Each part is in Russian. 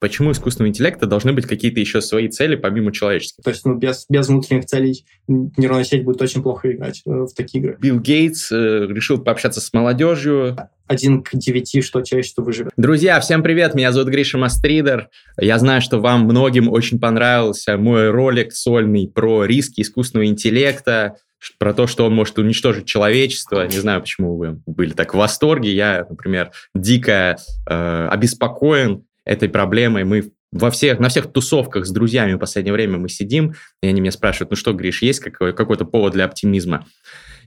почему искусственного интеллекта должны быть какие-то еще свои цели помимо человеческих? То есть ну, без, без внутренних целей нейронная сеть будет очень плохо играть э, в такие игры. Билл Гейтс э, решил пообщаться с молодежью. Один к девяти, что человечество выживет. Друзья, всем привет, меня зовут Гриша Мастридер. Я знаю, что вам многим очень понравился мой ролик сольный про риски искусственного интеллекта, про то, что он может уничтожить человечество. Не знаю, почему вы были так в восторге. Я, например, дико э, обеспокоен этой проблемой. Мы во всех, на всех тусовках с друзьями в последнее время мы сидим, и они меня спрашивают, ну что, Гриш, есть какой- какой-то повод для оптимизма?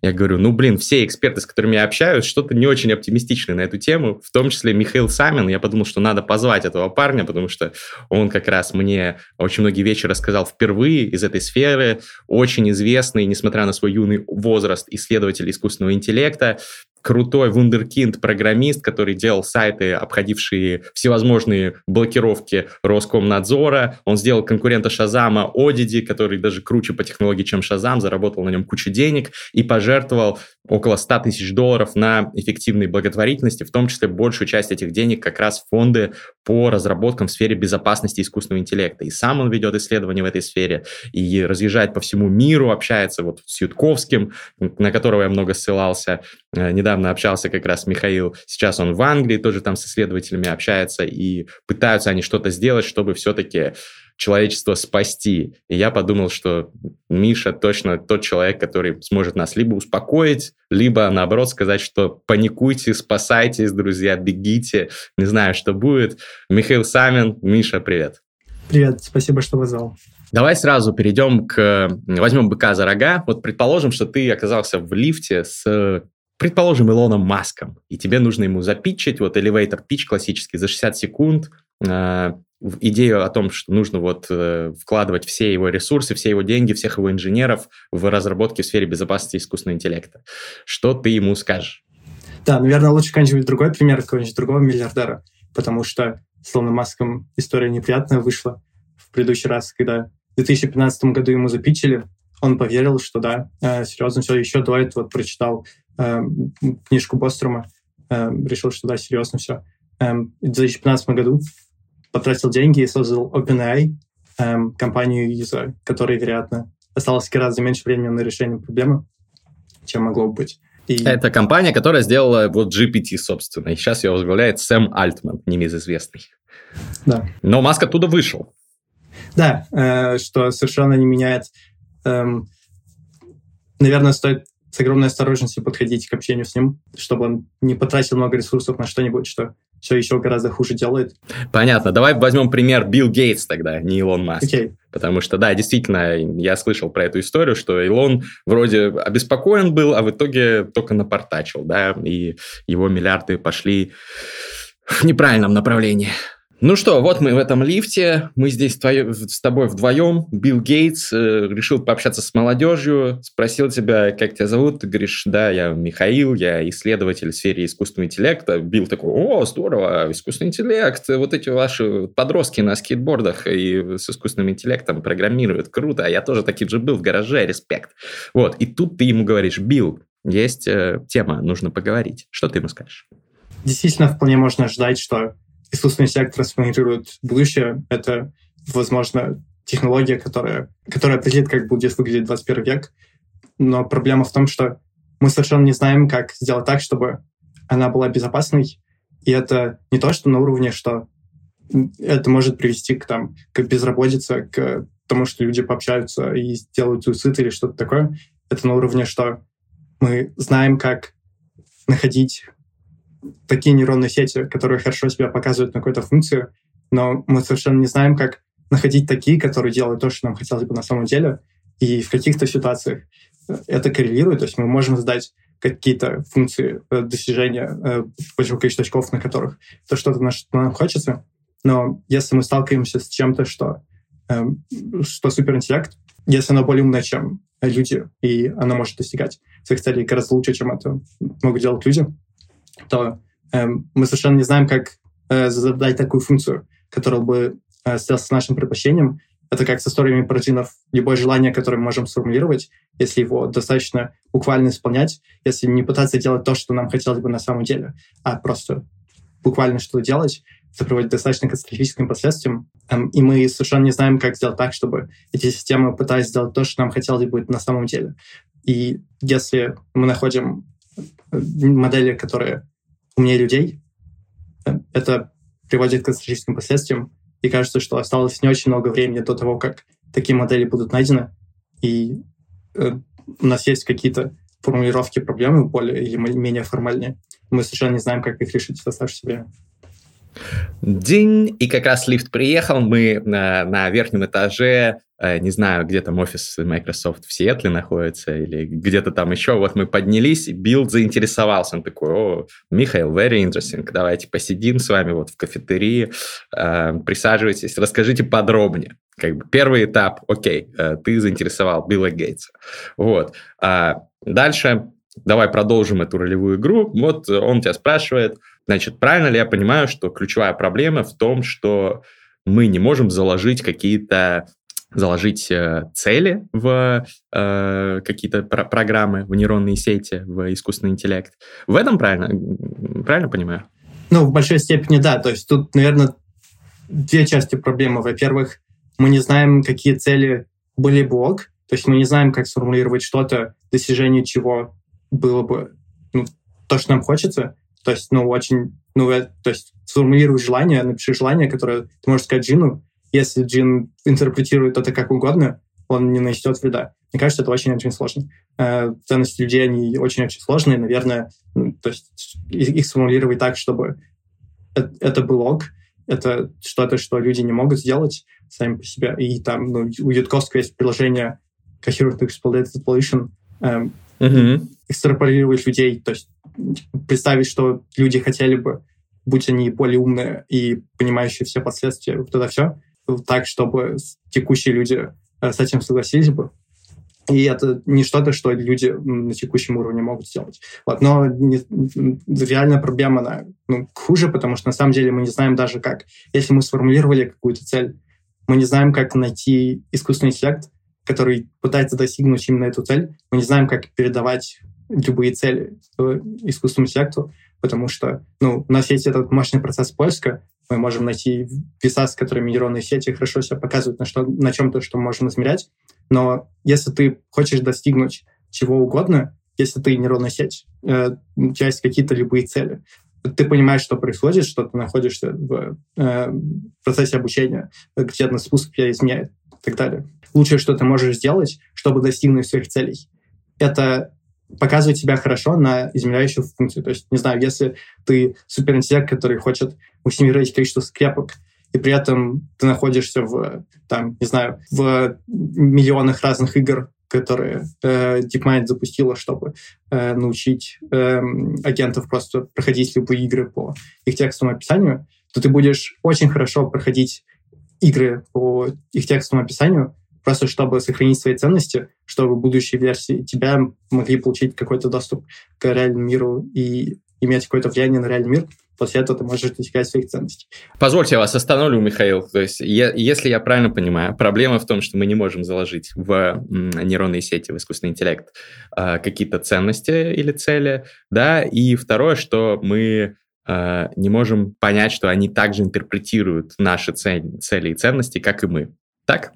Я говорю, ну, блин, все эксперты, с которыми я общаюсь, что-то не очень оптимистичное на эту тему, в том числе Михаил Самин. Я подумал, что надо позвать этого парня, потому что он как раз мне очень многие вещи рассказал впервые из этой сферы, очень известный, несмотря на свой юный возраст, исследователь искусственного интеллекта, крутой вундеркинд-программист, который делал сайты, обходившие всевозможные блокировки Роскомнадзора. Он сделал конкурента Шазама Одиди, который даже круче по технологии, чем Шазам, заработал на нем кучу денег и пожертвовал около 100 тысяч долларов на эффективной благотворительности, в том числе большую часть этих денег как раз фонды по разработкам в сфере безопасности искусственного интеллекта. И сам он ведет исследования в этой сфере и разъезжает по всему миру, общается вот с Ютковским, на которого я много ссылался недавно недавно общался как раз Михаил, сейчас он в Англии, тоже там с исследователями общается, и пытаются они что-то сделать, чтобы все-таки человечество спасти. И я подумал, что Миша точно тот человек, который сможет нас либо успокоить, либо, наоборот, сказать, что паникуйте, спасайтесь, друзья, бегите, не знаю, что будет. Михаил Самин, Миша, привет. Привет, спасибо, что вызвал. Давай сразу перейдем к... Возьмем быка за рога. Вот предположим, что ты оказался в лифте с предположим, Илоном Маском, и тебе нужно ему запитчить, вот elevator pitch классический, за 60 секунд, э, идею о том, что нужно вот э, вкладывать все его ресурсы, все его деньги, всех его инженеров в разработки в сфере безопасности искусственного интеллекта. Что ты ему скажешь? Да, наверное, лучше какой-нибудь другой пример, какого-нибудь другого миллиардера, потому что с Илоном Маском история неприятная вышла в предыдущий раз, когда в 2015 году ему запичили, он поверил, что да, э, серьезно все. Еще до этого вот прочитал книжку Бострома, э, решил, что да, серьезно все. Э, в 2015 году потратил деньги и создал OpenAI, компанию, из которой, вероятно, осталось гораздо меньше времени на решение проблемы, чем могло бы быть. И... Это компания, которая сделала вот GPT, собственно. И сейчас ее возглавляет Сэм Альтман, небезызвестный. Да. Но Маск оттуда вышел. Да, э, что совершенно не меняет эм, наверное, стоит с огромной осторожностью подходить к общению с ним, чтобы он не потратил много ресурсов на что-нибудь, что все еще гораздо хуже делает. Понятно. Давай возьмем пример Билл Гейтс тогда, не Илон Маск. Okay. Потому что, да, действительно, я слышал про эту историю, что Илон вроде обеспокоен был, а в итоге только напортачил, да, и его миллиарды пошли в неправильном направлении. Ну что, вот мы в этом лифте, мы здесь твое, с тобой вдвоем. Билл Гейтс э, решил пообщаться с молодежью, спросил тебя, как тебя зовут, ты говоришь, да, я Михаил, я исследователь в сфере искусственного интеллекта. Билл такой, о, здорово, искусственный интеллект, вот эти ваши подростки на скейтбордах и с искусственным интеллектом программируют, круто, а я тоже таким же был в гараже, респект. Вот, и тут ты ему говоришь, Билл, есть э, тема, нужно поговорить. Что ты ему скажешь? Действительно, вполне можно ждать, что искусственный интеллект трансформирует будущее. Это, возможно, технология, которая, которая определит, как будет выглядеть 21 век. Но проблема в том, что мы совершенно не знаем, как сделать так, чтобы она была безопасной. И это не то, что на уровне, что это может привести к, там, к безработице, к тому, что люди пообщаются и сделают суицид или что-то такое. Это на уровне, что мы знаем, как находить такие нейронные сети, которые хорошо себя показывают на какой-то функции, но мы совершенно не знаем, как находить такие, которые делают то, что нам хотелось бы на самом деле, и в каких-то ситуациях это коррелирует, то есть мы можем задать какие-то функции э, достижения э, большого количества очков, на которых то что-то на что нам хочется, но если мы сталкиваемся с чем-то, что, э, что суперинтеллект, если оно более умное, чем люди, и оно может достигать своих целей гораздо лучше, чем это могут делать люди, то э, мы совершенно не знаем, как э, задать такую функцию, которая бы э, с нашим предпочтением. Это как с историями парадинов. Любое желание, которое мы можем сформулировать, если его достаточно буквально исполнять, если не пытаться делать то, что нам хотелось бы на самом деле, а просто буквально что-то делать, это приводит к достаточно катастрофическим последствиям. Эм, и мы совершенно не знаем, как сделать так, чтобы эти системы пытались сделать то, что нам хотелось бы на самом деле. И если мы находим модели, которые умнее людей, это приводит к катастрофическим последствиям. И кажется, что осталось не очень много времени до того, как такие модели будут найдены. И э, у нас есть какие-то формулировки проблемы более или менее формальные. Мы совершенно не знаем, как их решить в оставшееся время. День, и как раз лифт приехал, мы на, на верхнем этаже, э, не знаю, где там офис Microsoft в Сиэтле находится или где-то там еще, вот мы поднялись, Билд заинтересовался, он такой, о, Михаил, very interesting, давайте посидим с вами вот в кафетерии, э, присаживайтесь, расскажите подробнее. Как бы первый этап, окей, э, ты заинтересовал Билла Гейтса. Вот. Дальше давай продолжим эту ролевую игру. Вот он тебя спрашивает, значит, правильно ли я понимаю, что ключевая проблема в том, что мы не можем заложить какие-то заложить э, цели в э, какие-то про- программы, в нейронные сети, в искусственный интеллект. В этом правильно, правильно понимаю? Ну, в большой степени да. То есть тут, наверное, две части проблемы. Во-первых, мы не знаем, какие цели были бы ок. То есть мы не знаем, как сформулировать что-то, достижение чего было бы ну, то, что нам хочется. То есть, ну, очень, ну, э, то есть сформулируй желание, напиши желание, которое ты можешь сказать Джину. Если Джин интерпретирует это как угодно, он не нанесет вреда. Мне кажется, это очень-очень сложно. Э, ценности людей, они очень-очень сложные. Наверное, ну, то есть их сформулировать так, чтобы это, ок, это что-то, что люди не могут сделать сами по себе. И там ну, у Ютковского есть приложение Coherent Exploitation, эм, uh-huh. экстраполировать людей, то есть представить, что люди хотели бы, будь они более умные и понимающие все последствия, вот это все, так, чтобы текущие люди э, с этим согласились бы. И это не что-то, что люди на текущем уровне могут сделать. Вот. Но не, реальная проблема, она ну, хуже, потому что на самом деле мы не знаем даже как. Если мы сформулировали какую-то цель, мы не знаем, как найти искусственный интеллект, который пытается достигнуть именно эту цель. Мы не знаем, как передавать любые цели искусственному интеллекту, потому что ну, у нас есть этот мощный процесс поиска, мы можем найти веса, с которыми нейронные сети хорошо себя показывают на, что, на чем-то, что мы можем измерять. Но если ты хочешь достигнуть чего угодно, если ты нейронная сеть, э, у тебя есть какие-то любые цели, ты понимаешь, что происходит, что ты находишься в э, процессе обучения, где на спуск тебя изменяет и так далее. Лучшее, что ты можешь сделать, чтобы достигнуть своих целей, это показывать себя хорошо на измеряющую функцию. То есть, не знаю, если ты суперинтеллект, который хочет максимизировать количество скрепок, и при этом ты находишься в, там, не знаю, в миллионах разных игр, которые э, DeepMind запустила, чтобы э, научить э, агентов просто проходить любые игры по их текстовому описанию, то ты будешь очень хорошо проходить игры по их текстовому описанию, просто чтобы сохранить свои ценности, чтобы будущие версии тебя могли получить какой-то доступ к реальному миру и иметь какое-то влияние на реальный мир, после этого ты можешь достигать своих ценностей. Позвольте, я вас остановлю, Михаил. То есть, я, если я правильно понимаю, проблема в том, что мы не можем заложить в нейронные сети, в искусственный интеллект а, какие-то ценности или цели, да, и второе, что мы а, не можем понять, что они также интерпретируют наши цели, цели и ценности, как и мы. Так?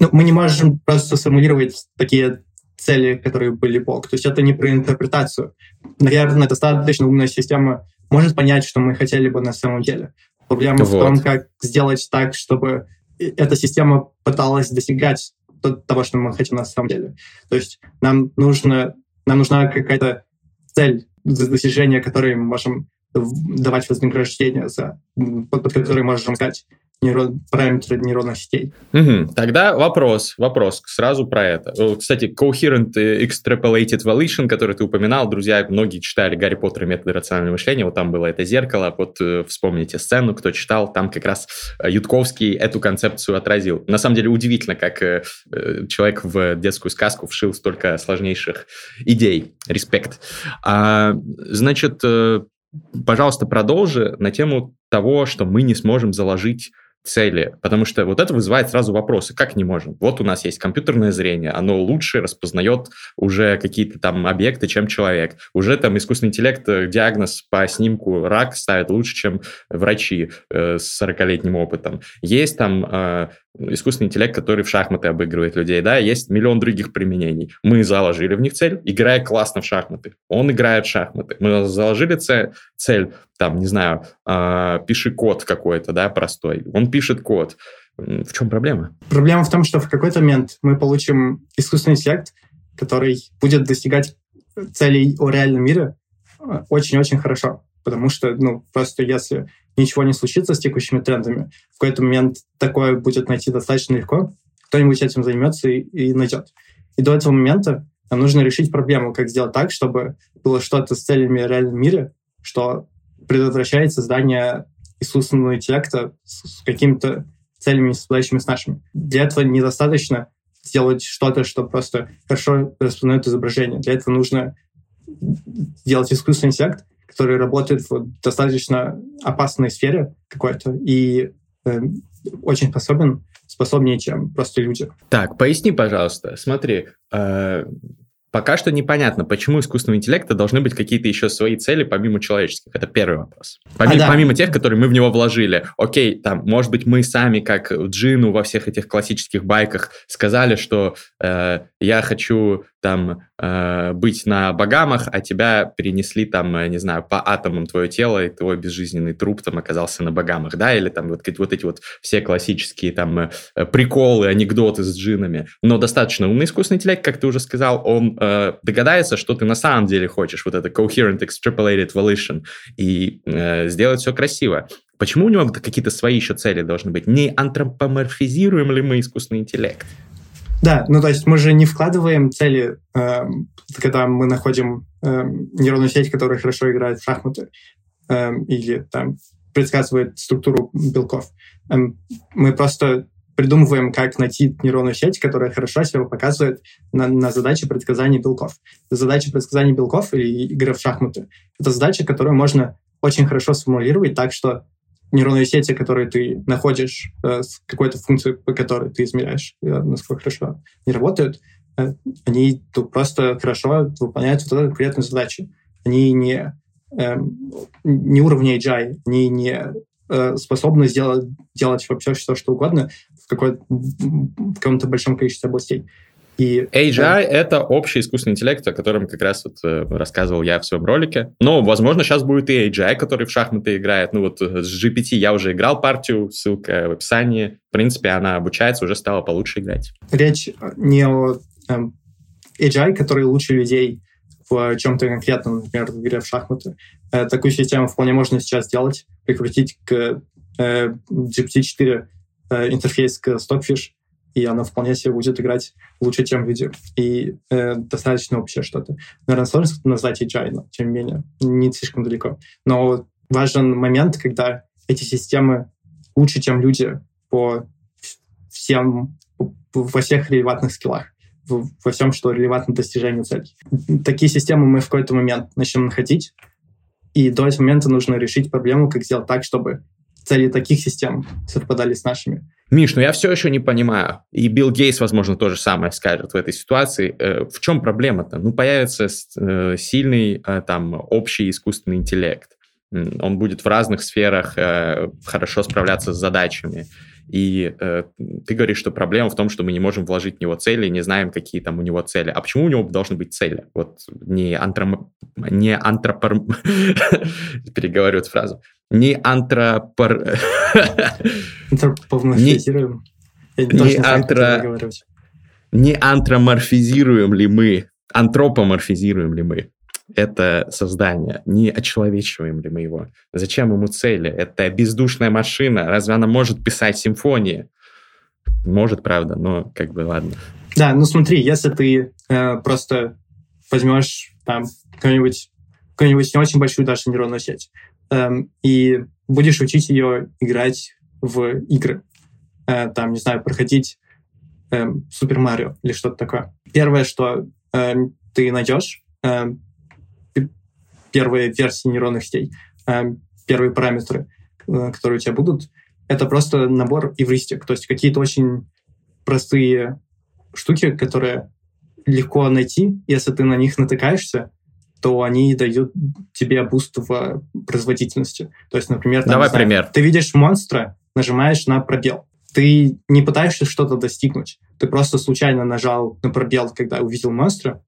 Ну, мы не можем просто сформулировать такие цели, которые были Бог. То есть это не про интерпретацию. Наверное, достаточно умная система может понять, что мы хотели бы на самом деле. Проблема вот. в том, как сделать так, чтобы эта система пыталась достигать того, что мы хотим на самом деле. То есть нам нужно, нам нужна какая-то цель достижения, которой мы можем давать вознаграждение за, под, которой можем сказать, нейрон, параметры нейронных сетей. Угу. Тогда вопрос, вопрос сразу про это. Кстати, Coherent Extrapolated Evolution, который ты упоминал, друзья, многие читали Гарри Поттер и методы рационального мышления, вот там было это зеркало, вот э, вспомните сцену, кто читал, там как раз э, Ютковский эту концепцию отразил. На самом деле удивительно, как э, человек в детскую сказку вшил столько сложнейших идей. Респект. А, значит, пожалуйста, продолжи на тему того, что мы не сможем заложить цели, потому что вот это вызывает сразу вопросы, как не можем? Вот у нас есть компьютерное зрение, оно лучше распознает уже какие-то там объекты, чем человек. Уже там искусственный интеллект э, диагноз по снимку рак ставит лучше, чем врачи э, с 40-летним опытом. Есть там э, искусственный интеллект, который в шахматы обыгрывает людей, да, есть миллион других применений. Мы заложили в них цель, играя классно в шахматы. Он играет в шахматы. Мы заложили цель, цель там, не знаю, э, пиши код какой-то, да, простой. Он пишет код. В чем проблема? Проблема в том, что в какой-то момент мы получим искусственный интеллект, который будет достигать целей о реальном мире э, очень-очень хорошо. Потому что, ну, просто если ничего не случится с текущими трендами, в какой-то момент такое будет найти достаточно легко, кто-нибудь этим займется и, и найдет. И до этого момента нам нужно решить проблему, как сделать так, чтобы было что-то с целями в реальном мире, что предотвращает создание искусственного интеллекта с какими-то целями, совпадающими с нашими. Для этого недостаточно сделать что-то, что просто хорошо распознает изображение. Для этого нужно делать искусственный интеллект, который работает в достаточно опасной сфере какой-то и э, очень способен, способнее, чем просто люди. Так, поясни, пожалуйста. Смотри, э, Пока что непонятно, почему искусственного интеллекта должны быть какие-то еще свои цели помимо человеческих. Это первый вопрос. Помимо, а, да. помимо тех, которые мы в него вложили. Окей, там, может быть, мы сами, как Джину во всех этих классических байках, сказали, что э, я хочу там э, быть на Багамах, а тебя перенесли там, э, не знаю, по атомам твое тело, и твой безжизненный труп там оказался на Багамах, да, или там вот, вот эти вот все классические там э, приколы, анекдоты с джинами. Но достаточно умный искусственный интеллект, как ты уже сказал, он э, догадается, что ты на самом деле хочешь, вот это coherent extrapolated volition, и э, сделать все красиво. Почему у него какие-то свои еще цели должны быть? Не антропоморфизируем ли мы искусственный интеллект? Да, ну то есть мы же не вкладываем цели, э, когда мы находим э, нейронную сеть, которая хорошо играет в шахматы э, или там предсказывает структуру белков. Э, мы просто придумываем, как найти нейронную сеть, которая хорошо себя показывает на, на задаче предсказания белков. Задача предсказания белков или игры в шахматы — это задача, которую можно очень хорошо сформулировать так, что нейронные сети, которые ты находишь э, с какой-то функцией, по которой ты измеряешь, э, насколько хорошо они работают, э, они просто хорошо выполняют вот эту конкретную задачу. Они не, э, не уровня AGI, они не э, способны сделать, делать вообще все, что угодно в, какой, в каком-то большом количестве областей. И, AGI это общий искусственный интеллект, о котором как раз вот э, рассказывал я в своем ролике. Но, возможно, сейчас будет и AGI, который в шахматы играет. Ну вот э, с GPT я уже играл партию, ссылка в описании. В принципе, она обучается, уже стала получше играть. Речь не о эм, AGI, который лучше людей в чем-то конкретном, например, в игре в шахматы. Э, такую систему вполне можно сейчас сделать, прикрутить к э, GPT-4 э, интерфейс к Stockfish, и она вполне себе будет играть лучше, чем видео. И э, достаточно общее что-то. Наверное, сложно назвать agile, тем не менее, не слишком далеко. Но важен момент, когда эти системы лучше, чем люди по всем, во всех релевантных скиллах во всем, что релевантно достижению целей. Такие системы мы в какой-то момент начнем находить, и до этого момента нужно решить проблему, как сделать так, чтобы цели таких систем совпадали с нашими. Миш, ну я все еще не понимаю. И Билл Гейс, возможно, то же самое скажет в этой ситуации. Э, в чем проблема-то? Ну, появится э, сильный э, там общий искусственный интеллект. Он будет в разных сферах хорошо справляться с задачами. И э, ты говоришь, что проблема в том, что мы не можем вложить в него цели, не знаем, какие там у него цели. А почему у него должны быть цели? Вот не, антроп... не антропор... Переговорю эту фразу не антропор... Антропоморфизируем. Не, антро... не антроморфизируем ли мы, антропоморфизируем ли мы это создание, не очеловечиваем ли мы его. Зачем ему цели? Это бездушная машина. Разве она может писать симфонии? Может, правда, но как бы ладно. Да, ну смотри, если ты э, просто возьмешь там какую-нибудь какую-нибудь не очень большую даже нейронную сеть, и будешь учить ее играть в игры. Э, там, не знаю, проходить эм, Супер Марио или что-то такое. Первое, что э, ты найдешь, первые версии нейронных сетей, первые параметры, э, которые у тебя будут, это просто набор эвристик, то есть какие-то очень простые штуки, которые легко найти. Если ты на них натыкаешься, то они дают тебе буст в производительности. То есть, например, там, Давай знаю, пример. ты видишь монстра, нажимаешь на пробел. Ты не пытаешься что-то достигнуть. Ты просто случайно нажал на пробел, когда увидел монстра,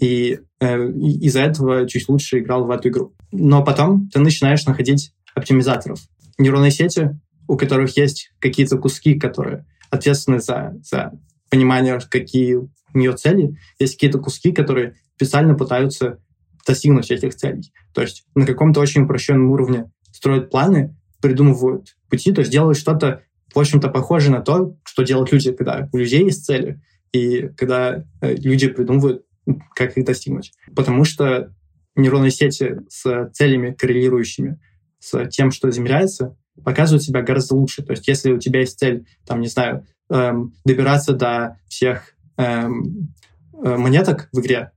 и, э, из-за этого чуть лучше играл в эту игру. Но потом ты начинаешь находить оптимизаторов. Нейронные сети, у которых есть какие-то куски, которые ответственны за, за понимание, какие у нее цели, есть какие-то куски, которые специально пытаются достигнуть этих целей. То есть на каком-то очень упрощенном уровне строят планы, придумывают пути, то есть делают что-то, в общем-то, похожее на то, что делают люди, когда у людей есть цели, и когда э, люди придумывают, как их достигнуть. Потому что нейронные сети с целями коррелирующими с тем, что измеряется, показывают себя гораздо лучше. То есть если у тебя есть цель, там, не знаю, эм, добираться до всех эм, э, монеток в игре,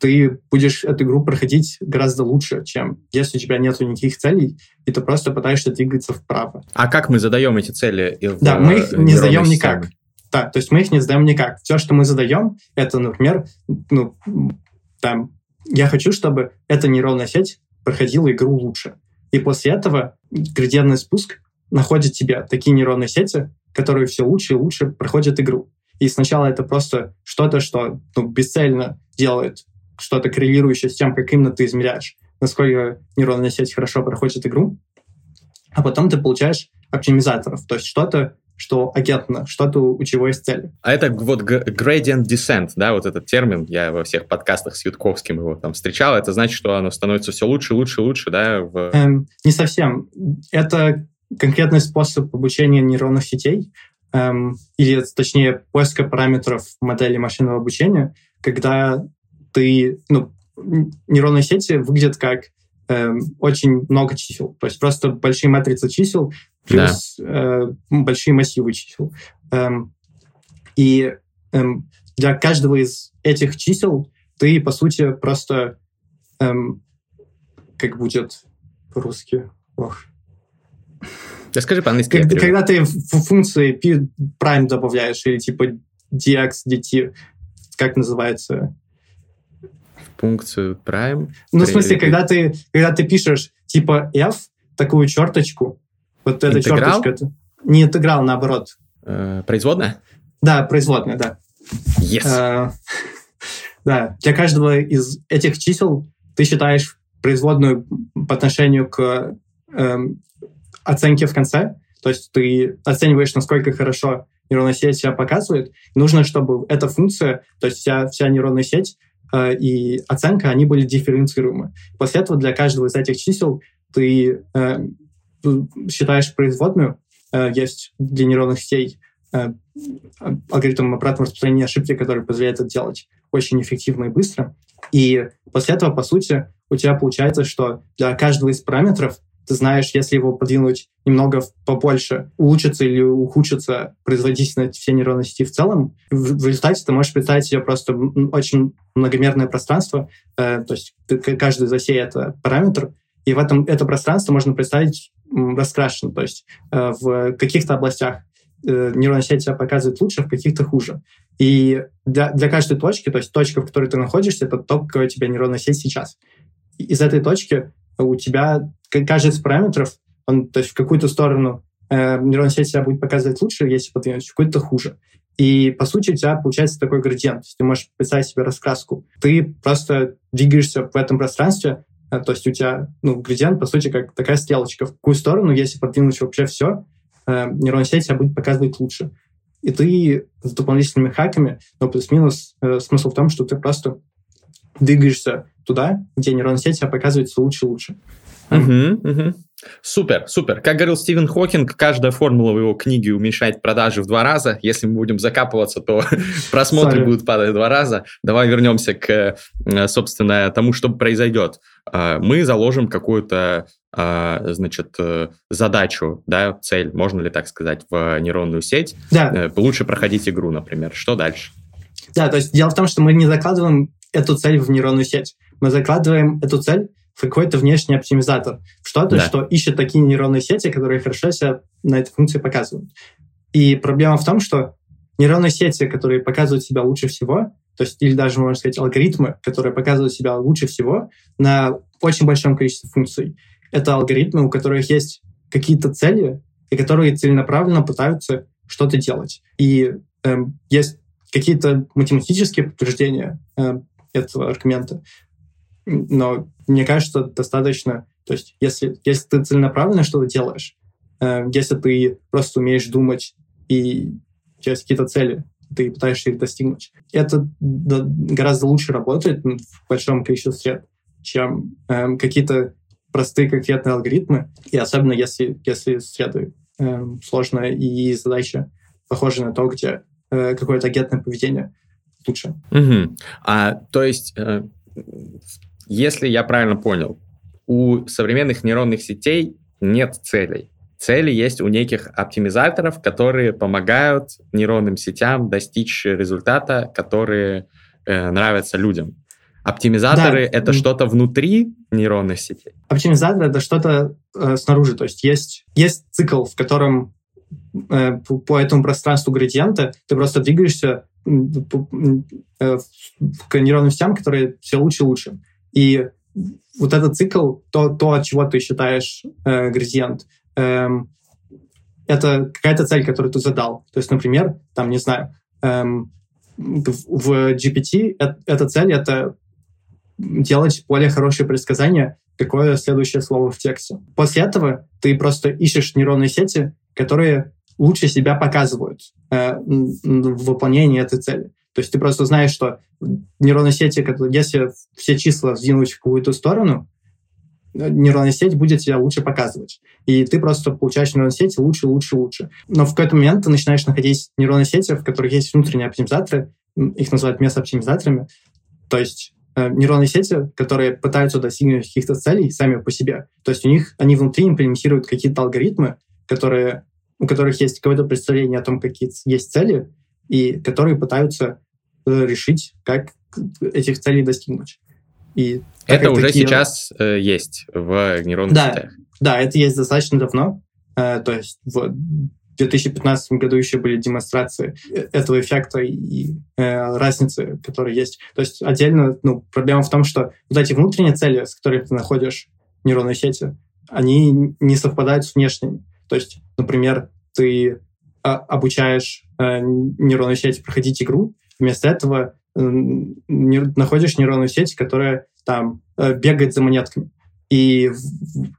ты будешь эту игру проходить гораздо лучше, чем если у тебя нет никаких целей, и ты просто пытаешься двигаться вправо. А как мы задаем эти цели? Да, мы их не задаем никак. Да, то есть мы их не задаем никак. Все, что мы задаем, это, например, ну, там, я хочу, чтобы эта нейронная сеть проходила игру лучше. И после этого градиентный спуск находит тебе такие нейронные сети, которые все лучше и лучше проходят игру. И сначала это просто что-то, что ну, бесцельно делает что-то коррелирующее с тем, как именно ты измеряешь, насколько нейронная сеть хорошо проходит игру, а потом ты получаешь оптимизаторов, то есть что-то, что агентно, что-то, у чего есть цель. А это вот gradient descent, да, вот этот термин, я во всех подкастах с Ютковским его там встречал, это значит, что оно становится все лучше, лучше, лучше, да? В... Эм, не совсем. Это конкретный способ обучения нейронных сетей, эм, или, точнее, поиска параметров модели машинного обучения, когда ты, ну, нейронные сети выглядят как эм, очень много чисел. То есть просто большие матрицы чисел плюс да. э, большие массивы чисел. Эм, и эм, для каждого из этих чисел ты, по сути, просто эм, как будет по-русски? Ох. Да скажи по-английски. Когда, когда ты в функции p prime добавляешь, или типа dx, dt, как называется? Функцию prime? Ну, в смысле, когда ты, когда ты пишешь типа f, такую черточку, вот эта интеграл? черточка, это не интеграл, наоборот. Э, производная? Да, производная, да. Yes. Э, да, для каждого из этих чисел ты считаешь производную по отношению к э, оценке в конце. То есть ты оцениваешь, насколько хорошо нейронная сеть себя показывает. Нужно, чтобы эта функция, то есть вся, вся нейронная сеть э, и оценка, они были дифференцируемы. После этого для каждого из этих чисел ты э, считаешь производную. Э, есть для нейронных сетей э, алгоритм обратного распространения ошибки, который позволяет это делать очень эффективно и быстро. И после этого, по сути, у тебя получается, что для каждого из параметров ты знаешь, если его подвинуть немного побольше, улучшится или ухудшится производительность всей нейронной сети в целом. В, в результате ты можешь представить себе просто очень многомерное пространство, э, то есть каждый из осей — это параметр, и в этом это пространство можно представить раскрашено, то есть э, в каких-то областях э, нейронная сеть себя показывает лучше, в каких-то хуже. И для, для каждой точки, то есть точка, в которой ты находишься, это то, какая у тебя нейронная сеть сейчас. Из этой точки у тебя каждый из параметров, он, то есть в какую-то сторону э, нейронная сеть себя будет показывать лучше, если подвинуть, в какую-то хуже. И, по сути, у тебя получается такой градиент. Ты можешь представить себе раскраску. Ты просто двигаешься в этом пространстве, э, то есть у тебя ну, градиент, по сути, как такая стрелочка. В какую сторону, если подвинуть вообще все, э, нейронная сеть себя будет показывать лучше. И ты с дополнительными хаками, но плюс-минус э, смысл в том, что ты просто двигаешься туда, где нейронная сеть себя показывает все лучше и лучше. Угу, угу. Супер, супер. Как говорил Стивен Хокинг, каждая формула в его книге уменьшает продажи в два раза. Если мы будем закапываться, то просмотры будут падать в два раза. Давай вернемся к, э, собственно, тому, что произойдет. А, мы заложим какую-то а, значит, э, задачу, да, цель, можно ли так сказать, в нейронную сеть. Да. Э, лучше проходить игру, например. Что дальше? Да, то есть дело в том, что мы не закладываем эту цель в нейронную сеть. Мы закладываем эту цель какой-то внешний оптимизатор, что-то, да. что ищет такие нейронные сети, которые хорошо себя на этой функции показывают. И проблема в том, что нейронные сети, которые показывают себя лучше всего, то есть, или даже, можно сказать, алгоритмы, которые показывают себя лучше всего на очень большом количестве функций. Это алгоритмы, у которых есть какие-то цели, и которые целенаправленно пытаются что-то делать. И э, есть какие-то математические подтверждения э, этого аргумента, но мне кажется, достаточно, то есть если, если ты целенаправленно что-то делаешь, э, если ты просто умеешь думать и у тебя есть какие-то цели, ты пытаешься их достигнуть, это гораздо лучше работает в большом количестве сред, чем э, какие-то простые конкретные алгоритмы, и особенно если, если среды э, сложная и задача похожа на то, где э, какое-то агентное поведение лучше. Угу. А, то есть, э, если я правильно понял, у современных нейронных сетей нет целей. Цели есть у неких оптимизаторов, которые помогают нейронным сетям достичь результата, которые э, нравятся людям. Оптимизаторы да. это что-то внутри нейронных сетей? Оптимизатор это что-то э, снаружи. То есть, есть есть цикл, в котором э, по этому пространству градиента ты просто двигаешься э, к нейронным сетям, которые все лучше и лучше. И вот этот цикл, то, то от чего ты считаешь э, градиент, э, это какая-то цель, которую ты задал. То есть, например, там, не знаю, э, в GPT эта цель — это делать более хорошее предсказание, какое следующее слово в тексте. После этого ты просто ищешь нейронные сети, которые лучше себя показывают э, в выполнении этой цели. То есть ты просто знаешь, что нейронные сети, если все числа сдвинуть в какую-то сторону, э, нейронная сеть будет тебя лучше показывать. И ты просто получаешь нейронные сети лучше, лучше, лучше. Но в какой-то момент ты начинаешь находить нейронные сети, в которых есть внутренние оптимизаторы, их называют место-оптимизаторами. То есть э, нейронные сети, которые пытаются достигнуть каких-то целей сами по себе. То есть у них, они внутри имплементируют какие-то алгоритмы, которые, у которых есть какое-то представление о том, какие есть цели, и которые пытаются э, решить, как этих целей достигнуть. И это уже такие... сейчас э, есть в нейронных да, сетях. Да, это есть достаточно давно. Э, то есть в 2015 году еще были демонстрации э, этого эффекта и э, разницы, которые есть. То есть отдельно, ну, проблема в том, что вот эти внутренние цели, с которыми ты находишь нейронные сети, они не совпадают с внешними. То есть, например, ты а, обучаешь нейронную сеть проходить игру, вместо этого э, находишь нейронную сеть, которая там э, бегает за монетками. И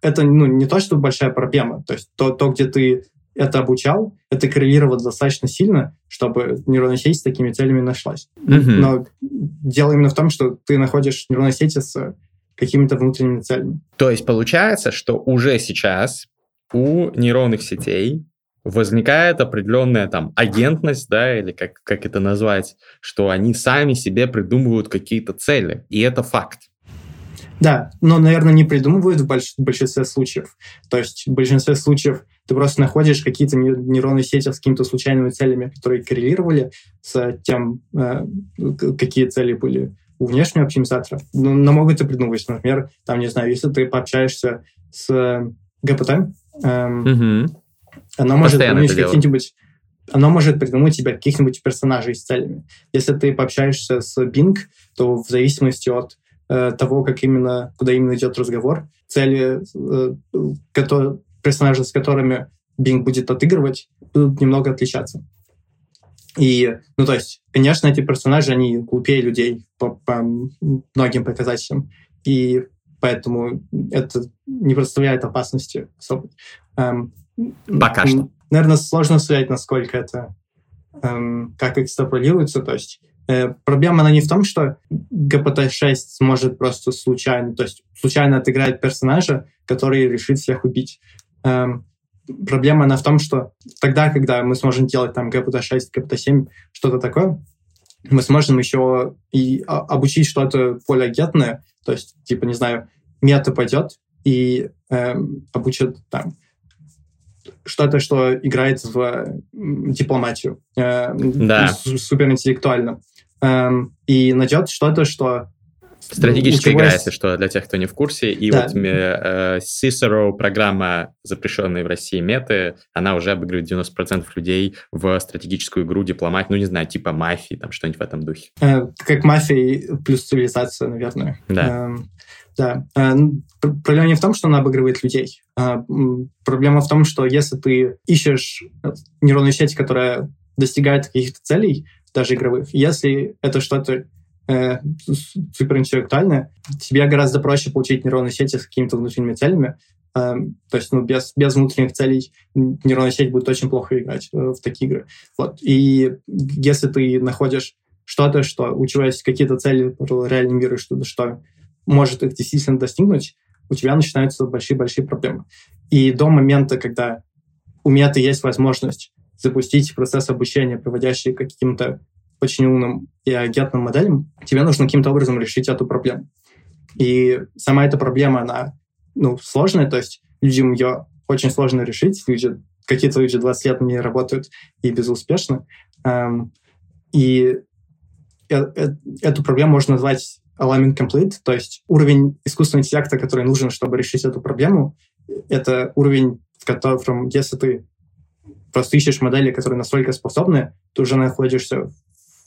это ну, не то, что большая проблема. То есть то, то, где ты это обучал, это коррелировало достаточно сильно, чтобы нейронная сеть с такими целями нашлась. Mm-hmm. Но дело именно в том, что ты находишь нейронные сети с какими-то внутренними целями. То есть получается, что уже сейчас у нейронных сетей возникает определенная там агентность, да, или как, как это назвать, что они сами себе придумывают какие-то цели, и это факт. Да, но, наверное, не придумывают в, больш- в большинстве случаев. То есть в большинстве случаев ты просто находишь какие-то нейронные сети с какими-то случайными целями, которые коррелировали с тем, э, какие цели были у внешнего оптимизатора. Но, но могут и придумывать. Например, там, не знаю, если ты пообщаешься с ГПТ, эм, угу оно может придумать какие-нибудь оно может придумать тебе каких-нибудь персонажей с целями. Если ты пообщаешься с Bing, то в зависимости от э, того, как именно, куда именно идет разговор, цели, э, которые, персонажи, с которыми Bing будет отыгрывать, будут немного отличаться. И, ну, то есть, конечно, эти персонажи, они глупее людей по, по многим показателям, и поэтому это не представляет опасности. Эм, Пока что. Наверное, сложно сказать, насколько это, эм, как экстраполируется. То есть э, проблема она не в том, что ГПТ-6 сможет просто случайно, то есть случайно отыграть персонажа, который решит всех убить. Эм, проблема она в том, что тогда, когда мы сможем делать там ГПТ-6, ГПТ-7, что-то такое, мы сможем еще и обучить что-то более агентное, то есть, типа, не знаю, мета пойдет и эм, обучит там что-то, что играет в дипломатию. Э, да. Суперинтеллектуально. Э, и найдет что-то, что Стратегическая игра, если что, для тех, кто не в курсе. И да. вот э, Cicero, программа, запрещенная в России меты, она уже обыгрывает 90% людей в стратегическую игру дипломат, ну, не знаю, типа мафии, там что-нибудь в этом духе. Э, как мафия плюс цивилизация, наверное. Да. Э, да. Э, проблема не в том, что она обыгрывает людей. А проблема в том, что если ты ищешь нейронную сеть, которая достигает каких-то целей, даже игровых, если это что-то э, суперинтеллектуальное, тебе гораздо проще получить нейронные сети с какими-то внутренними целями. Э, то есть ну, без, без внутренних целей нейронная сеть будет очень плохо играть э, в такие игры. Вот. И если ты находишь что-то, что у тебя есть какие-то цели в реальном мире, что-то, что может их действительно достигнуть, у тебя начинаются большие-большие проблемы. И до момента, когда у меты есть возможность запустить процесс обучения, проводящий к каким-то очень умным и агентным моделям, тебе нужно каким-то образом решить эту проблему. И сама эта проблема, она ну, сложная, то есть людям ее очень сложно решить. Люди, какие-то люди 20 лет не работают и безуспешно. Эм, и э, э, эту проблему можно назвать alignment complete, то есть уровень искусственного интеллекта, который нужен, чтобы решить эту проблему, это уровень, в котором, если ты просто ищешь модели, которые настолько способны, ты уже находишься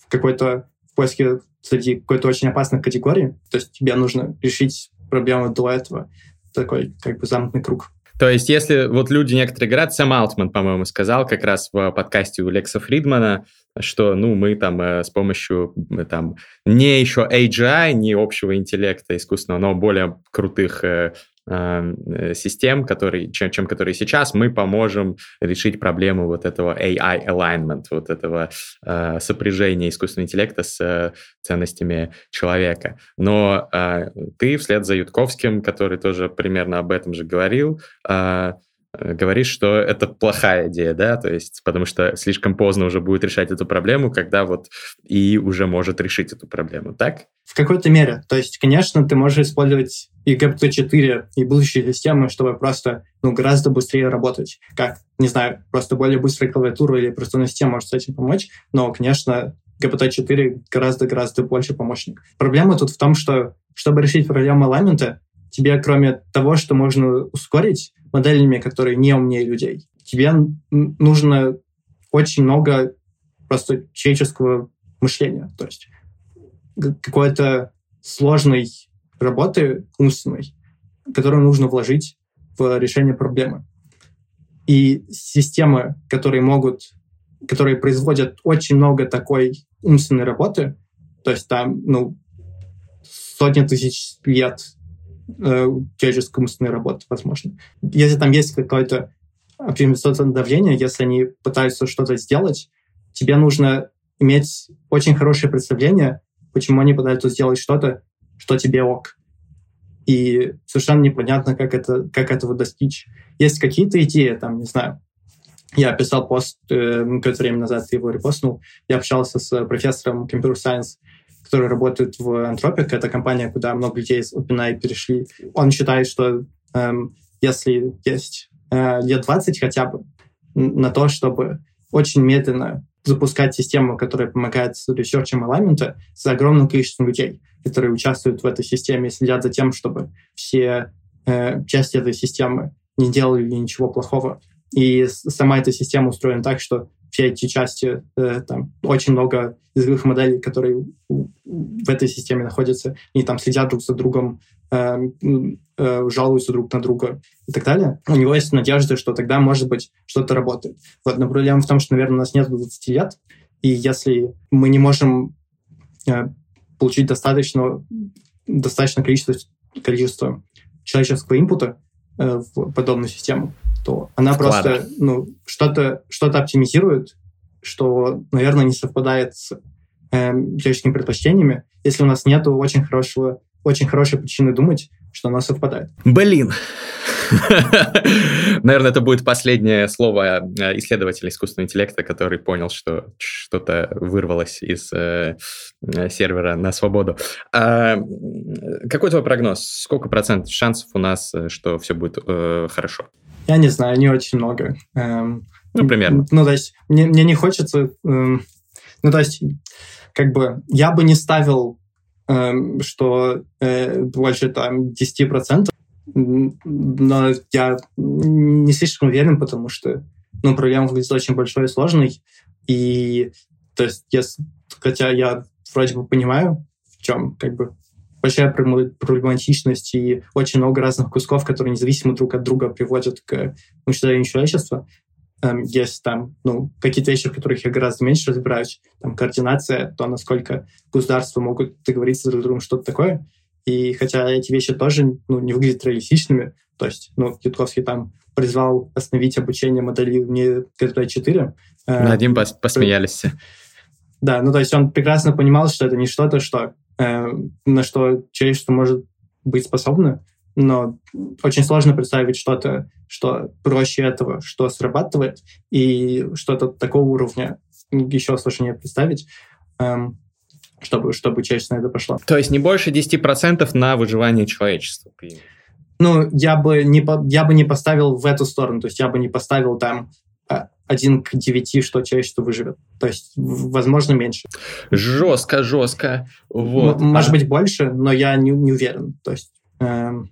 какой-то в поиске среди какой-то очень опасной категории. То есть тебе нужно решить проблему до этого. Такой как бы замкнутый круг. То есть, если вот люди некоторые говорят, Сэм Алтман, по-моему, сказал как раз в подкасте у Лекса Фридмана, что, ну, мы там э, с помощью э, там не еще AGI, не общего интеллекта искусственного, но более крутых э, систем, которые, чем, чем которые сейчас, мы поможем решить проблему вот этого AI alignment, вот этого э, сопряжения искусственного интеллекта с э, ценностями человека. Но э, ты вслед за Ютковским, который тоже примерно об этом же говорил, э, Э, говоришь, что это плохая идея, да, то есть потому что слишком поздно уже будет решать эту проблему, когда вот и уже может решить эту проблему, так? В какой-то мере. То есть, конечно, ты можешь использовать и GPT-4, и будущие системы, чтобы просто ну, гораздо быстрее работать. Как, не знаю, просто более быстрая клавиатура или операционная система может с этим помочь, но, конечно, GPT-4 гораздо-гораздо больше помощник. Проблема тут в том, что чтобы решить проблему аламента, тебе, кроме того, что можно ускорить моделями, которые не умнее людей, тебе нужно очень много просто человеческого мышления, то есть какой-то сложной работы умственной, которую нужно вложить в решение проблемы. И системы, которые могут, которые производят очень много такой умственной работы, то есть там, ну, сотни тысяч лет э, умственной работы, возможно. Если там есть какое-то оптимизационное давление, если они пытаются что-то сделать, тебе нужно иметь очень хорошее представление, почему они пытаются сделать что-то, что тебе ок. И совершенно непонятно, как, это, как этого достичь. Есть какие-то идеи, там, не знаю, я писал пост э, какое-то время назад, его репостнул. Я общался с профессором Computer Science который работает в Anthropic. Это компания, куда много людей из OpenAI перешли. Он считает, что эм, если есть э, лет 20 хотя бы на то, чтобы очень медленно запускать систему, которая помогает с ресерчем аламента с огромным количеством людей, которые участвуют в этой системе и следят за тем, чтобы все э, части этой системы не делали ничего плохого. И сама эта система устроена так, что все эти части, э, там очень много языковых моделей, которые в этой системе находятся, они там следят друг за другом, э, э, жалуются друг на друга и так далее. У него есть надежда, что тогда, может быть, что-то работает. Вот, но проблема в том, что, наверное, у нас нет 20 лет, и если мы не можем получить достаточно, достаточно количество, количество человеческого инпута э, в подобную систему, то она Вклада. просто ну, что-то что оптимизирует, что, наверное, не совпадает с э, человеческими предпочтениями, если у нас нет очень хорошего, очень хорошей причины думать, что она совпадает. Блин, Наверное, это будет последнее слово э, исследователя искусственного интеллекта, который понял, что что-то вырвалось из э, сервера на свободу. А, какой твой прогноз? Сколько процентов шансов у нас, э, что все будет э, хорошо? Я не знаю, не очень много. Эм, ну, примерно. Ну, то есть, мне, мне не хочется... Эм, ну, то есть, как бы, я бы не ставил эм, что э, больше там 10%, но я не слишком уверен, потому что ну, проблема выглядит очень большой и сложной. И то есть, если, хотя я вроде бы понимаю, в чем как бы большая проблематичность и очень много разных кусков, которые независимо друг от друга приводят к уничтожению человечества. Эм, есть там ну, какие-то вещи, в которых я гораздо меньше разбираюсь. Там координация, то, насколько государства могут договориться друг с другом, что-то такое. И хотя эти вещи тоже ну, не выглядят реалистичными, то есть, ну, Ютковский там призвал остановить обучение модели не ГТ-4. Над один пос посмеялись. Да, ну то есть он прекрасно понимал, что это не что-то, что, э, на что человечество может быть способно, но очень сложно представить что-то, что проще этого, что срабатывает, и что-то такого уровня еще сложнее представить, эм, чтобы, чтобы человечество на это пошло. То есть не больше 10% на выживание человечества? Ну, я бы, не, я бы не поставил в эту сторону, то есть я бы не поставил там один к девяти, что человечество выживет. То есть, возможно, меньше. Жестко, жестко. Вот. Может а... быть, больше, но я не, не уверен. То есть, эм,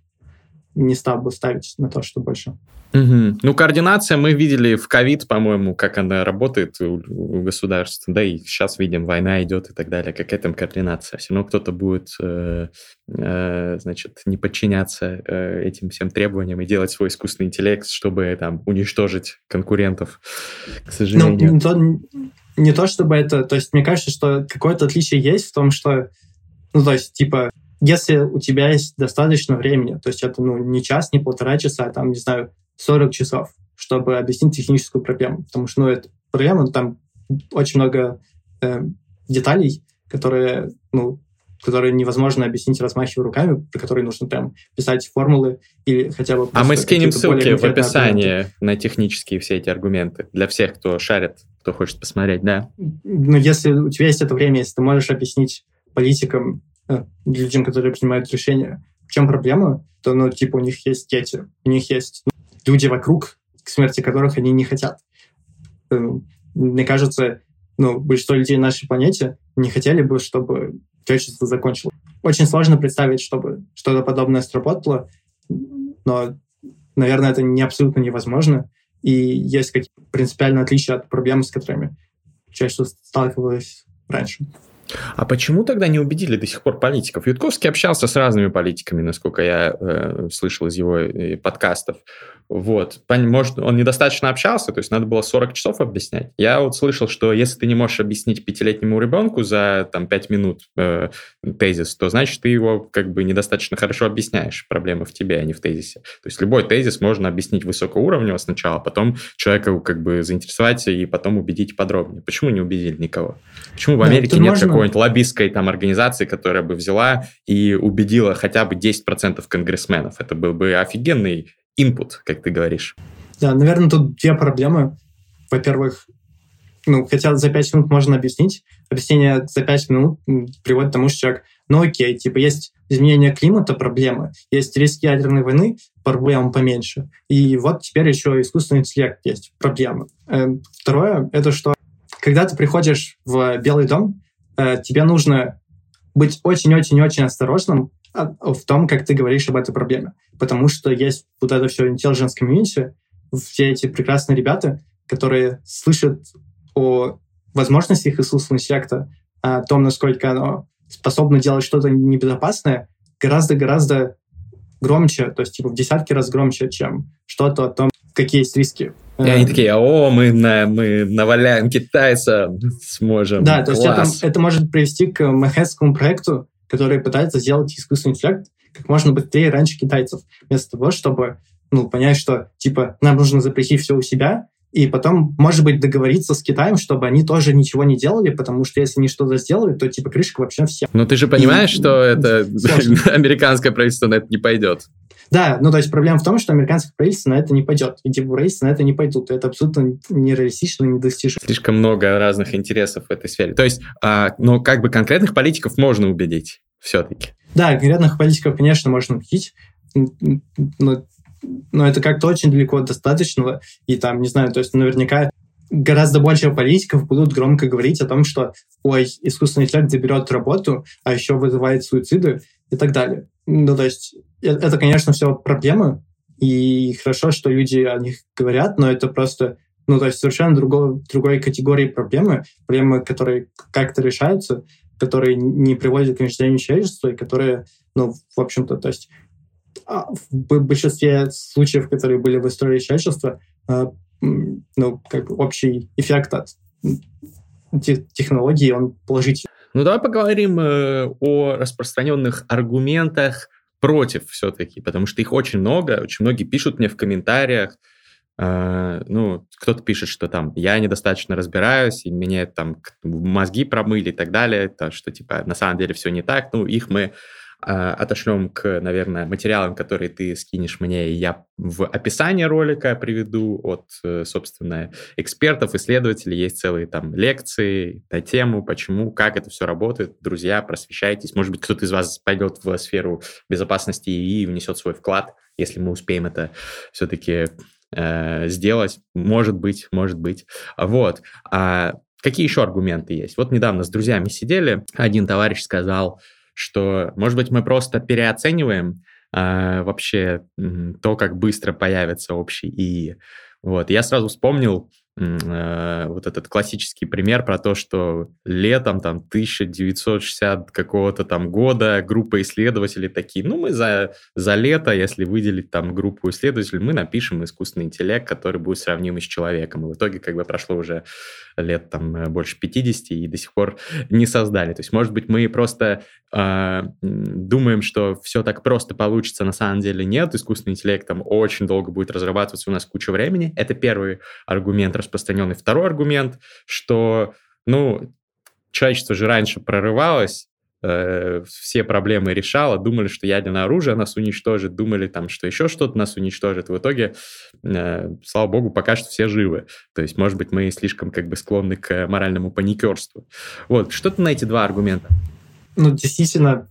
не стал бы ставить на то, что больше. Угу. Ну, координация мы видели в ковид, по-моему, как она работает у, у государств, да, и сейчас видим, война идет и так далее. Какая там координация? Все равно кто-то будет, э, э, значит, не подчиняться э, этим всем требованиям и делать свой искусственный интеллект, чтобы там уничтожить конкурентов, к сожалению. Ну, не то, не то чтобы это... То есть мне кажется, что какое-то отличие есть в том, что, ну, то есть, типа, если у тебя есть достаточно времени, то есть это ну, не час, не полтора часа, а там, не знаю, 40 часов, чтобы объяснить техническую проблему. Потому что ну, это проблема, там очень много э, деталей, которые, ну, которые невозможно объяснить, размахивая руками, при которые нужно прям писать формулы или хотя бы... А мы скинем ссылки в описании аргументы. на технические все эти аргументы для всех, кто шарит, кто хочет посмотреть, да? Ну, если у тебя есть это время, если ты можешь объяснить политикам, людям, которые принимают решения, в чем проблема, то, ну, типа, у них есть дети, у них есть люди вокруг, к смерти которых они не хотят. Эм, мне кажется, ну, большинство людей на нашей планете не хотели бы, чтобы человечество закончилось. Очень сложно представить, чтобы что-то подобное сработало, но, наверное, это не абсолютно невозможно. И есть какие-то принципиальные отличия от проблем, с которыми человечество сталкивалось раньше. А почему тогда не убедили до сих пор политиков? Ютковский общался с разными политиками, насколько я э, слышал из его э, подкастов. Вот. Может, он недостаточно общался, то есть надо было 40 часов объяснять. Я вот слышал, что если ты не можешь объяснить пятилетнему ребенку за там, 5 минут э, тезис, то значит ты его как бы недостаточно хорошо объясняешь. Проблема в тебе, а не в тезисе. То есть любой тезис можно объяснить высокоуровнево сначала, потом человека как бы заинтересовать и потом убедить подробнее. Почему не убедили никого? Почему в Америке да, нет можно... какой-нибудь лоббистской там организации, которая бы взяла и убедила хотя бы 10% конгрессменов? Это был бы офигенный input, как ты говоришь. Да, наверное, тут две проблемы. Во-первых, ну, хотя за пять минут можно объяснить. Объяснение за пять минут приводит к тому, что человек, ну окей, типа есть изменение климата, проблемы, есть риски ядерной войны, проблем поменьше. И вот теперь еще искусственный интеллект есть, проблемы. Эм, второе, это что, когда ты приходишь в Белый дом, э, тебе нужно быть очень-очень-очень осторожным в том, как ты говоришь об этой проблеме. Потому что есть вот это все intelligence community, все эти прекрасные ребята, которые слышат о возможностях искусственного интеллекта, о том, насколько оно способно делать что-то небезопасное, гораздо-гораздо громче, то есть типа в десятки раз громче, чем что-то о том, какие есть риски. И они такие, о, мы, на, мы наваляем китайца, сможем. Да, то есть это, это может привести к Манхэттенскому проекту, которые пытаются сделать искусственный интеллект как можно быстрее раньше китайцев, вместо того, чтобы ну, понять, что типа нам нужно запретить все у себя, и потом, может быть, договориться с Китаем, чтобы они тоже ничего не делали, потому что если они что-то сделают, то типа крышка вообще всем. Но ты же понимаешь, и, что это американское правительство на это не пойдет. Да, ну то есть проблема в том, что американское правительство на это не пойдет, и типа правительство на это не пойдут. Это абсолютно нереалистично и недостижимо. Слишком много разных интересов в этой сфере. То есть, а, но как бы конкретных политиков можно убедить все-таки. Да, конкретных политиков, конечно, можно убедить, но, но это как-то очень далеко от достаточного, и там, не знаю, то есть наверняка гораздо больше политиков будут громко говорить о том, что ой, искусственный интеллект заберет работу, а еще вызывает суициды и так далее. Ну, то есть э, это, конечно, все проблемы, и хорошо, что люди о них говорят, но это просто ну, то есть совершенно другого, другой категории проблемы, проблемы, которые как-то решаются, которые не приводят к уничтожению человечества, и которые, ну, в общем-то, то есть в большинстве случаев, которые были в истории человечества, а, ну, как общий эффект от технологии, он положительный. Ну, давай поговорим э, о распространенных аргументах против все-таки, потому что их очень много, очень многие пишут мне в комментариях, э, ну, кто-то пишет, что там я недостаточно разбираюсь, и мне там мозги промыли и так далее, то, что типа на самом деле все не так, ну, их мы а, отошлем к, наверное, материалам, которые ты скинешь мне, и я в описании ролика приведу от, э, собственно, экспертов, исследователей. Есть целые там лекции на тему, почему, как это все работает. Друзья, просвещайтесь. Может быть, кто-то из вас пойдет в сферу безопасности и внесет свой вклад, если мы успеем это все-таки э, сделать. Может быть, может быть. Вот. А какие еще аргументы есть? Вот недавно с друзьями сидели, один товарищ сказал, что, может быть, мы просто переоцениваем э, вообще то, как быстро появится общий ИИ. Вот, я сразу вспомнил вот этот классический пример про то, что летом там 1960 какого-то там года группа исследователей такие, ну мы за, за лето, если выделить там группу исследователей, мы напишем искусственный интеллект, который будет сравнимый с человеком. И в итоге как бы прошло уже лет там э, больше 50 и до сих пор не создали. То есть, может быть, мы просто э, думаем, что все так просто получится, на самом деле нет. Искусственный интеллект там очень долго будет разрабатываться, у нас куча времени. Это первый аргумент распространенный. Второй аргумент, что, ну, человечество же раньше прорывалось, э, все проблемы решало, думали, что ядерное оружие нас уничтожит, думали там, что еще что-то нас уничтожит. В итоге, э, слава богу, пока что все живы. То есть, может быть, мы слишком как бы склонны к моральному паникерству. Вот, что ты на эти два аргумента? Ну, действительно,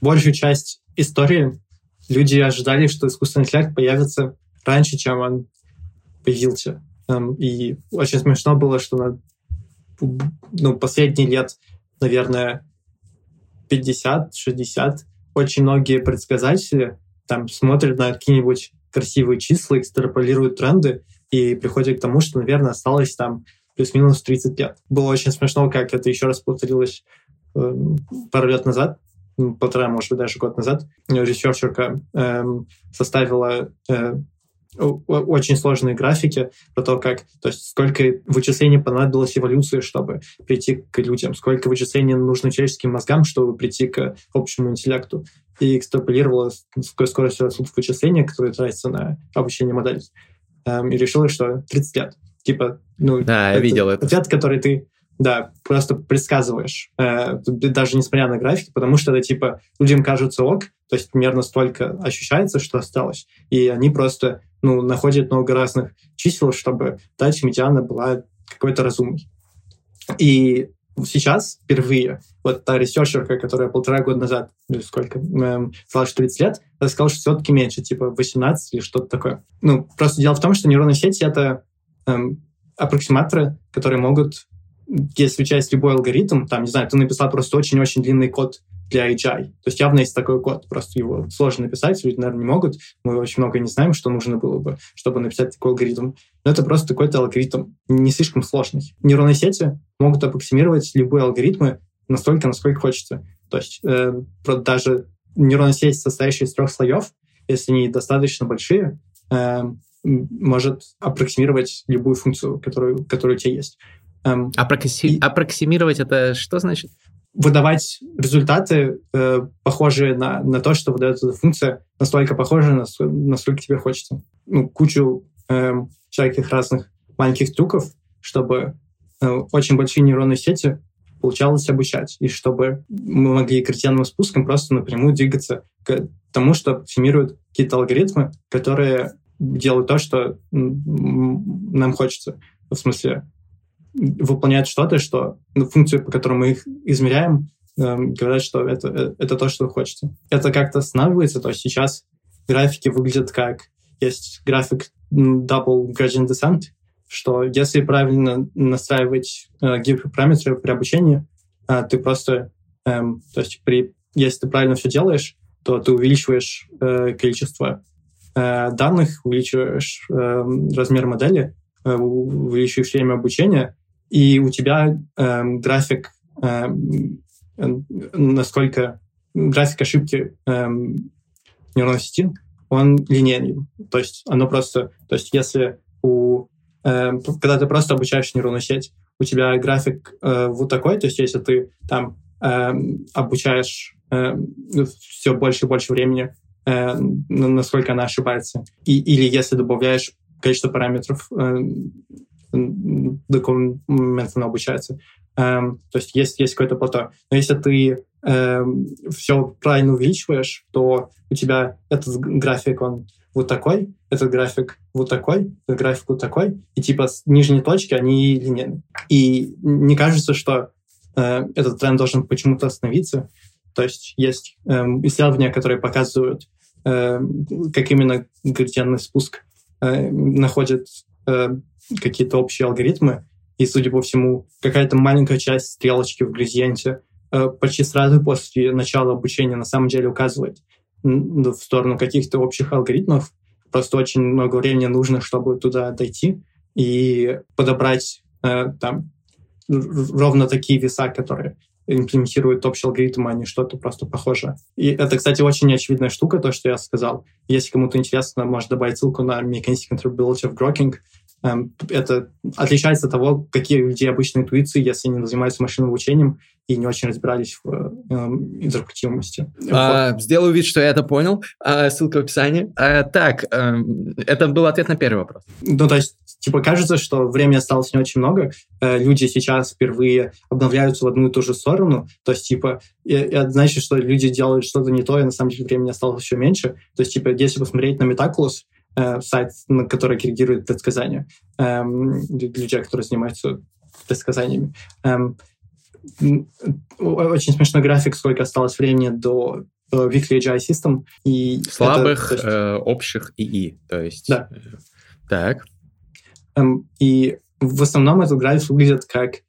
большую часть истории люди ожидали, что искусственный интеллект появится раньше, чем он появился. И очень смешно было, что на ну, последние лет, наверное, 50-60 очень многие предсказатели там смотрят на какие-нибудь красивые числа, экстраполируют тренды и приходят к тому, что, наверное, осталось там плюс-минус 30 лет. Было очень смешно, как это еще раз повторилось э, пару лет назад, полтора, может быть, даже год назад. Ресерчерка э, составила э, очень сложные графики про то, как, то есть сколько вычислений понадобилось эволюции, чтобы прийти к людям, сколько вычислений нужно человеческим мозгам, чтобы прийти к общему интеллекту. И экстраполировала с какой скоростью растут вычисления, которые тратятся на обучение модели. Эм, и решила, что 30 лет. Типа, ну, да, я видел это. Ответ, который ты да, просто предсказываешь, э, даже несмотря на графики, потому что это типа людям кажется ок, то есть примерно столько ощущается, что осталось, и они просто ну, находят много разных чисел, чтобы дать медиана была какой-то разумной. И сейчас впервые вот та ресерчерка, которая полтора года назад, или сколько, эм, сказала, что 30 лет, она сказала, что все-таки меньше, типа 18 или что-то такое. Ну, просто дело в том, что нейронные сети — это эм, аппроксиматоры, которые могут если учесть любой алгоритм, там, не знаю, ты написал просто очень-очень длинный код для HI. То есть явно есть такой код, просто его сложно написать, люди, наверное, не могут. Мы очень много не знаем, что нужно было бы, чтобы написать такой алгоритм. Но это просто какой-то алгоритм, не слишком сложный. Нейронные сети могут аппроксимировать любые алгоритмы настолько, насколько хочется. То есть э, даже нейронная сеть, состоящая из трех слоев, если они достаточно большие, э, может аппроксимировать любую функцию, которую, которая у тебя есть. Эм, Аппрокси... и... Аппроксимировать это что значит? Выдавать результаты, э, похожие на, на то, что выдает эта функция, настолько похожие, насколько тебе хочется. Ну, кучу э, всяких разных маленьких трюков, чтобы э, очень большие нейронные сети получалось обучать, и чтобы мы могли картинным спуском просто напрямую двигаться к тому, что оптимируют какие-то алгоритмы, которые делают то, что нам хочется. В смысле, выполняют что-то, что ну, функцию, по которой мы их измеряем, э, говорят, что это, э, это то, что хочется. Это как-то останавливается, то есть сейчас графики выглядят как есть график Double Gradient Descent, что если правильно настраивать э, гиперпараметры при обучении, э, ты просто, э, то есть при, если ты правильно все делаешь, то ты увеличиваешь э, количество э, данных, увеличиваешь э, размер модели, э, увеличиваешь время обучения, и у тебя э, график, э, насколько график ошибки э, нейронной сети, он линейный. То есть оно просто, то есть если у э, когда ты просто обучаешь нейронную сеть, у тебя график э, вот такой, то есть если ты там э, обучаешь э, все больше и больше времени, э, насколько она ошибается, и, или если добавляешь количество параметров э, до какого обучается. Эм, то есть есть, есть какое-то плато. Но если ты эм, все правильно увеличиваешь, то у тебя этот график, он вот такой, этот график вот такой, этот график вот такой, и типа нижние точки, они линейные. И не кажется, что э, этот тренд должен почему-то остановиться. То есть есть э, исследования, которые показывают, э, как именно градиентный спуск э, находит э, какие-то общие алгоритмы, и, судя по всему, какая-то маленькая часть стрелочки в градиенте э, почти сразу после начала обучения на самом деле указывает в сторону каких-то общих алгоритмов. Просто очень много времени нужно, чтобы туда дойти и подобрать э, там ровно такие веса, которые имплементируют общий алгоритм, а не что-то просто похожее. И это, кстати, очень очевидная штука, то, что я сказал. Если кому-то интересно, может добавить ссылку на Mechanistic Grokking. Эм, это отличается от того, какие у людей обычно интуиции, если они занимаются машинным обучением и не очень разбирались в э, интерпретируемости. А, вот. Сделаю вид, что я это понял. А, ссылка в описании. А, так, а, это был ответ на первый вопрос. Ну, то есть, типа, кажется, что времени осталось не очень много. Э, люди сейчас впервые обновляются в одну и ту же сторону. То есть, типа, это значит, что люди делают что-то не то, и на самом деле времени осталось еще меньше. То есть, типа, если посмотреть на Metaculus, э, сайт, который корректирует предсказания, э, людей, которые занимаются предсказаниями. Э, очень смешной график, сколько осталось времени до Weekly AGI System. И Слабых, это, есть, э, общих ИИ. То есть... Да. Э, так. Эм, и в основном этот график выглядит как э,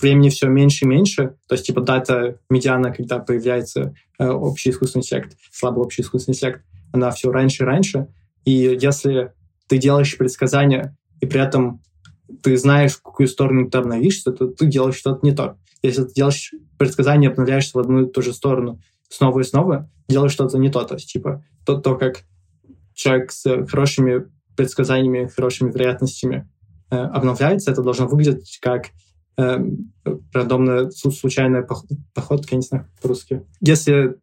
времени все меньше и меньше, то есть типа дата медиана, когда появляется э, общий искусственный интеллект, слабый общий искусственный интеллект, она все раньше и раньше, и если ты делаешь предсказания, и при этом ты знаешь, в какую сторону ты обновишься, то ты делаешь что-то не то. Если ты делаешь предсказания, обновляешься в одну и ту же сторону снова и снова, делаешь что-то не то. То есть, типа, то, то как человек с хорошими предсказаниями, хорошими вероятностями э, обновляется, это должно выглядеть как э, рандомная случайная походка, я не знаю по-русски. Если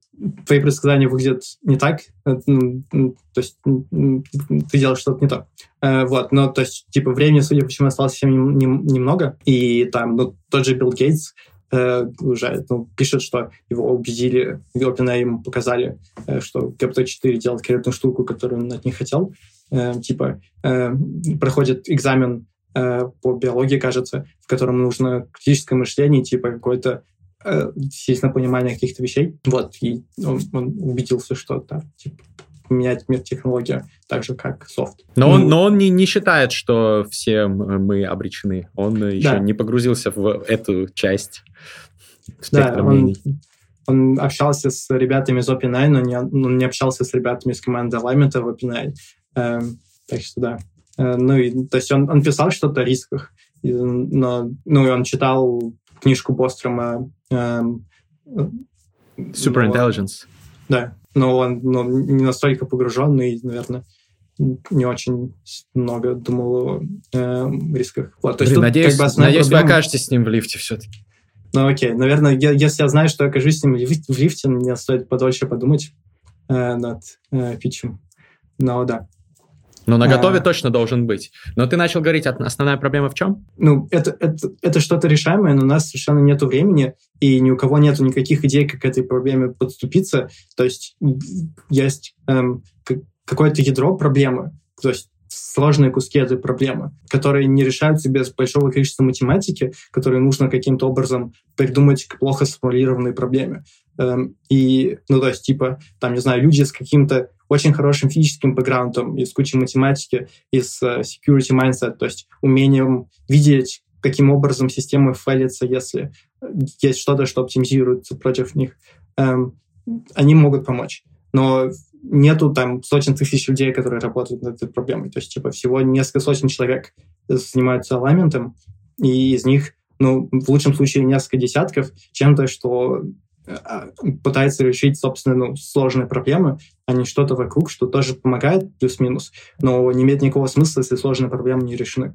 твои предсказания выглядят не так, э, то есть ты делаешь что-то не то. Э, вот, но то есть, типа, времени, судя по всему, осталось совсем немного, и там, ну, тот же Билл Гейтс э, уже ну, пишет, что его убедили, OpenAI ему показали, что GPT-4 делает корректную штуку, которую он от них хотел. Типа, проходит экзамен по биологии, кажется, в котором нужно критическое мышление, типа какой-то естественно, понимание каких-то вещей. Вот, и он, он убедился, что да, типа, менять мир технология так же, как софт. Но ну, он, но он не, не считает, что все мы обречены. Он еще да. не погрузился в эту часть да, он, он общался с ребятами из OpenAI, но не, он не общался с ребятами из команды Alignment в OpenAI. Эм, так что да. Э, ну, и, то есть он, он писал что-то о рисках, но, ну, и он читал книжку Бострома Эм, Super но. Да, но он но не настолько погруженный, наверное, не очень много думал о э, рисках. Вот, то Блин, есть надеюсь, как бы надеюсь проблема... вы окажетесь с ним в лифте все-таки. Ну окей, наверное, я, если я знаю, что я окажусь с ним в лифте, мне стоит подольше подумать э, над э, питчем. Но да. Но на готове а... точно должен быть. Но ты начал говорить, основная проблема в чем? Ну, это, это, это что-то решаемое, но у нас совершенно нет времени, и ни у кого нет никаких идей, как к этой проблеме подступиться. То есть есть эм, какое-то ядро проблемы, то есть сложные куски этой проблемы, которые не решаются без большого количества математики, которые нужно каким-то образом придумать к плохо сформулированной проблеме. Эм, и, ну, то есть, типа, там, не знаю, люди с каким-то очень хорошим физическим бэкграундом, и с кучей математики, и с uh, security mindset, то есть умением видеть, каким образом системы фейлятся, если есть что-то, что оптимизируется против них. Um, они могут помочь. Но нету там сотен тысяч людей, которые работают над этой проблемой. То есть, типа, всего несколько сотен человек занимаются аламентом, и из них, ну, в лучшем случае, несколько десятков чем-то, что пытается решить, собственно, ну, сложные проблемы, а не что-то вокруг, что тоже помогает плюс-минус, но не имеет никакого смысла, если сложные проблемы не решены.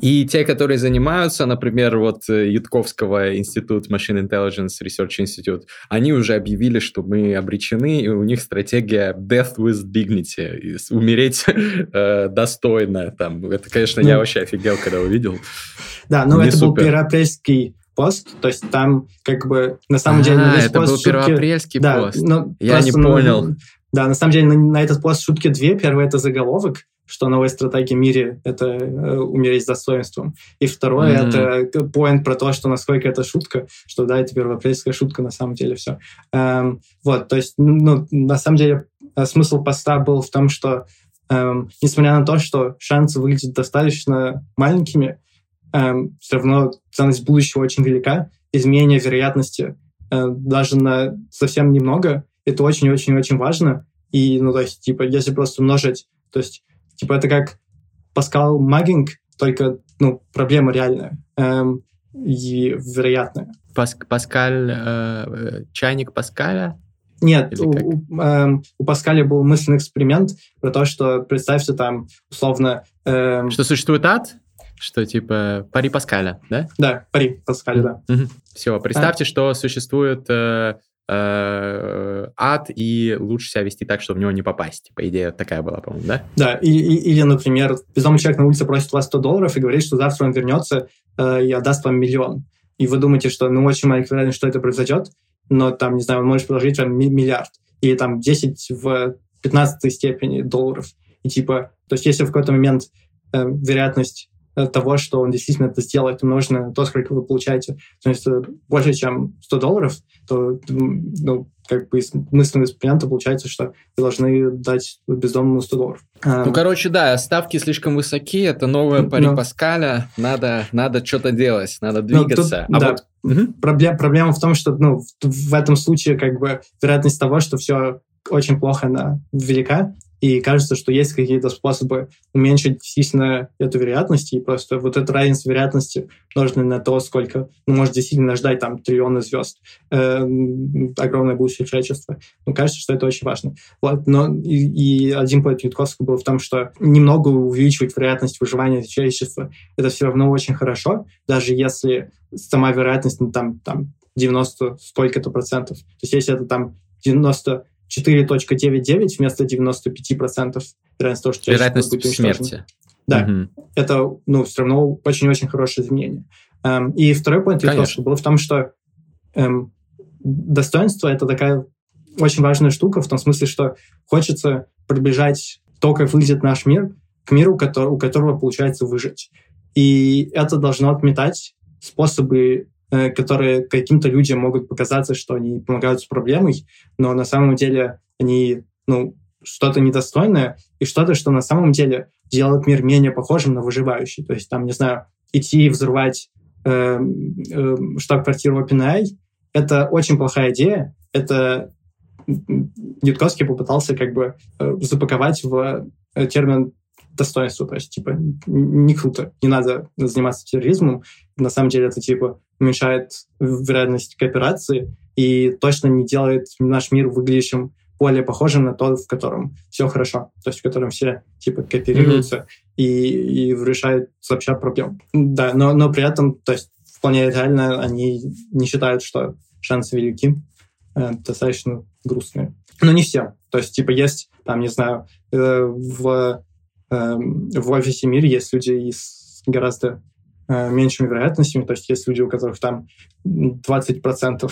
И те, которые занимаются, например, вот э, Ютковского институт Machine Intelligence Research Institute, они уже объявили, что мы обречены, и у них стратегия death with dignity, умереть э, достойно. Там. Это, конечно, ну, я вообще офигел, когда увидел. Да, ну это супер. был первоапрельский пост, то есть там как бы на самом а, деле... На это был шутки... первоапрельский да, пост. Ну, я не понял. Да, на самом деле на, на этот пост шутки две. Первое — это заголовок, что новая стратегия в мире — это э, умереть с достоинством. И второе mm-hmm. — это поинт про то, что насколько это шутка, что да, это первоапрельская шутка на самом деле все. Эм, вот, то есть, ну, на самом деле э, смысл поста был в том, что эм, несмотря на то, что шансы выглядят достаточно маленькими, все равно ценность будущего очень велика, изменение вероятности э, даже на совсем немного — это очень-очень-очень важно. И, ну, то есть, типа, если просто умножить, то есть Типа это как Паскал Магинг, только ну, проблема реальная эм, и вероятная. Пас Паскаль, э, чайник Паскаля? Нет, у, у, эм, у Паскаля был мысленный эксперимент про то, что представьте там условно... Эм, что существует ад? Что типа пари Паскаля, да? Да, пари Паскаля, да. Угу. Все, представьте, а. что существует э, э, ад, и лучше себя вести так, чтобы в него не попасть. По идее, такая была, по-моему, да? Да, и, и, или, например, бездомный человек на улице просит вас 100 долларов и говорит, что завтра он вернется э, и отдаст вам миллион. И вы думаете, что ну очень маленькая вероятность, что это произойдет, но там, не знаю, он может положить вам миллиард. Или там 10 в 15 степени долларов. И типа, то есть если в какой-то момент э, вероятность того, что он действительно это сделает, на то, сколько вы получаете. То есть э, больше, чем 100 долларов, то ну, как бы из мысленного эксперимента получается, что вы должны дать бездомному 100 долларов. А, ну, короче, да, ставки слишком высоки, это новая пари но... Паскаля, надо, надо что-то делать, надо двигаться. Тут, а да, вот... Угу. Проблема, проблема в том, что ну, в, в этом случае как бы вероятность того, что все очень плохо, она велика, и кажется, что есть какие-то способы уменьшить действительно эту вероятность, и просто вот это равенство вероятности нужно на то, сколько ну, может действительно ждать там триллионы звезд, э, огромное будущее человечества. Ну, кажется, что это очень важно. Вот, но и, и один поинт Ютковского был в том, что немного увеличивать вероятность выживания человечества, это все равно очень хорошо, даже если сама вероятность, ну, там, там 90 сколько-то процентов. То есть если это там 90 4.99 вместо 95% вероятность того, что вероятность будет смерти. Да, угу. это ну, все равно очень-очень хорошее изменение. Эм, и второй point Конечно. был в том, что эм, достоинство — это такая очень важная штука в том смысле, что хочется приближать то, как выглядит наш мир, к миру, который, у которого получается выжить. И это должно отметать способы которые каким-то людям могут показаться, что они помогают с проблемой, но на самом деле они ну, что-то недостойное и что-то, что на самом деле делает мир менее похожим на выживающий. То есть там, не знаю, идти и взрывать э, э, штаб-квартиру OpenAI — это очень плохая идея. Это Ютковский попытался как бы э, запаковать в э, термин достоинство, то есть, типа, не круто, не надо заниматься терроризмом. На самом деле это, типа, уменьшает вероятность кооперации и точно не делает наш мир выглядящим более похожим на тот, в котором все хорошо, то есть в котором все типа кооперируются mm-hmm. и, и решают сообща проблем. Да, но, но при этом, то есть вполне реально они не считают, что шансы велики, э, достаточно грустные. Но не все. То есть, типа, есть, там, не знаю, э, в, в офисе мире есть люди из гораздо Э, меньшими вероятностями. То есть есть люди, у которых там 20%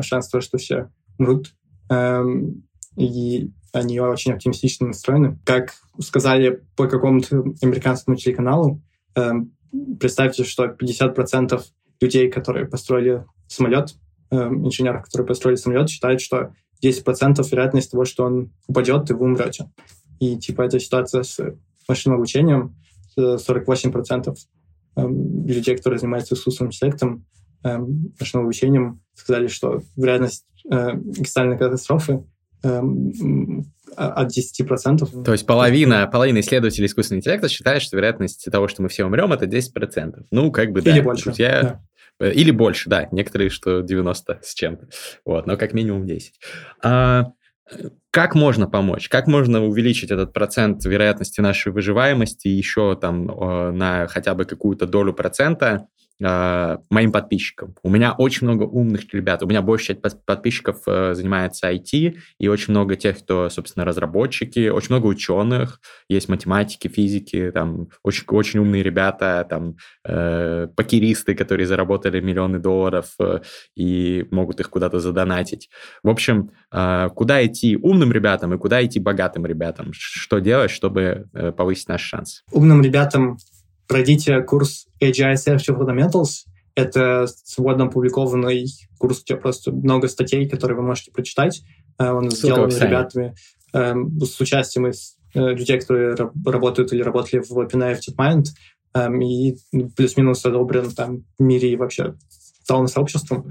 шанс того, что все умрут. Эм, и они очень оптимистично настроены. Как сказали по какому-то американскому телеканалу, эм, представьте, что 50% людей, которые построили самолет, эм, инженеров, которые построили самолет, считают, что 10% вероятность того, что он упадет, и вы умрете. И типа эта ситуация с машинным обучением, 48% эм, людей, которые занимаются искусственным интеллектом, эм, машинным обучением, сказали, что вероятность э, экстремальной катастрофы эм, от 10%. То есть половина, половина исследователей искусственного интеллекта считает, что вероятность того, что мы все умрем, это 10%. Ну, как бы, да. Или больше. Друзья, да. Э, или больше, да. Некоторые, что 90 с чем-то. Вот, но как минимум 10. А, как можно помочь? Как можно увеличить этот процент вероятности нашей выживаемости еще там на хотя бы какую-то долю процента? Э, моим подписчикам. У меня очень много умных ребят. У меня большая часть подписчиков э, занимается IT, и очень много тех, кто, собственно, разработчики, очень много ученых, есть математики, физики, там очень, очень умные ребята, там э, покеристы, которые заработали миллионы долларов э, и могут их куда-то задонатить. В общем, э, куда идти умным ребятам и куда идти богатым ребятам? Что делать, чтобы э, повысить наш шанс? Умным ребятам пройдите курс AGI Safety Fundamentals. Это свободно опубликованный курс, где просто много статей, которые вы можете прочитать. Э, он Ссылка сделан ребятами эм, с участием из э, людей, которые работают или работали в OpenAI DeepMind, эм, и плюс-минус одобрен там в мире и вообще целым сообществом.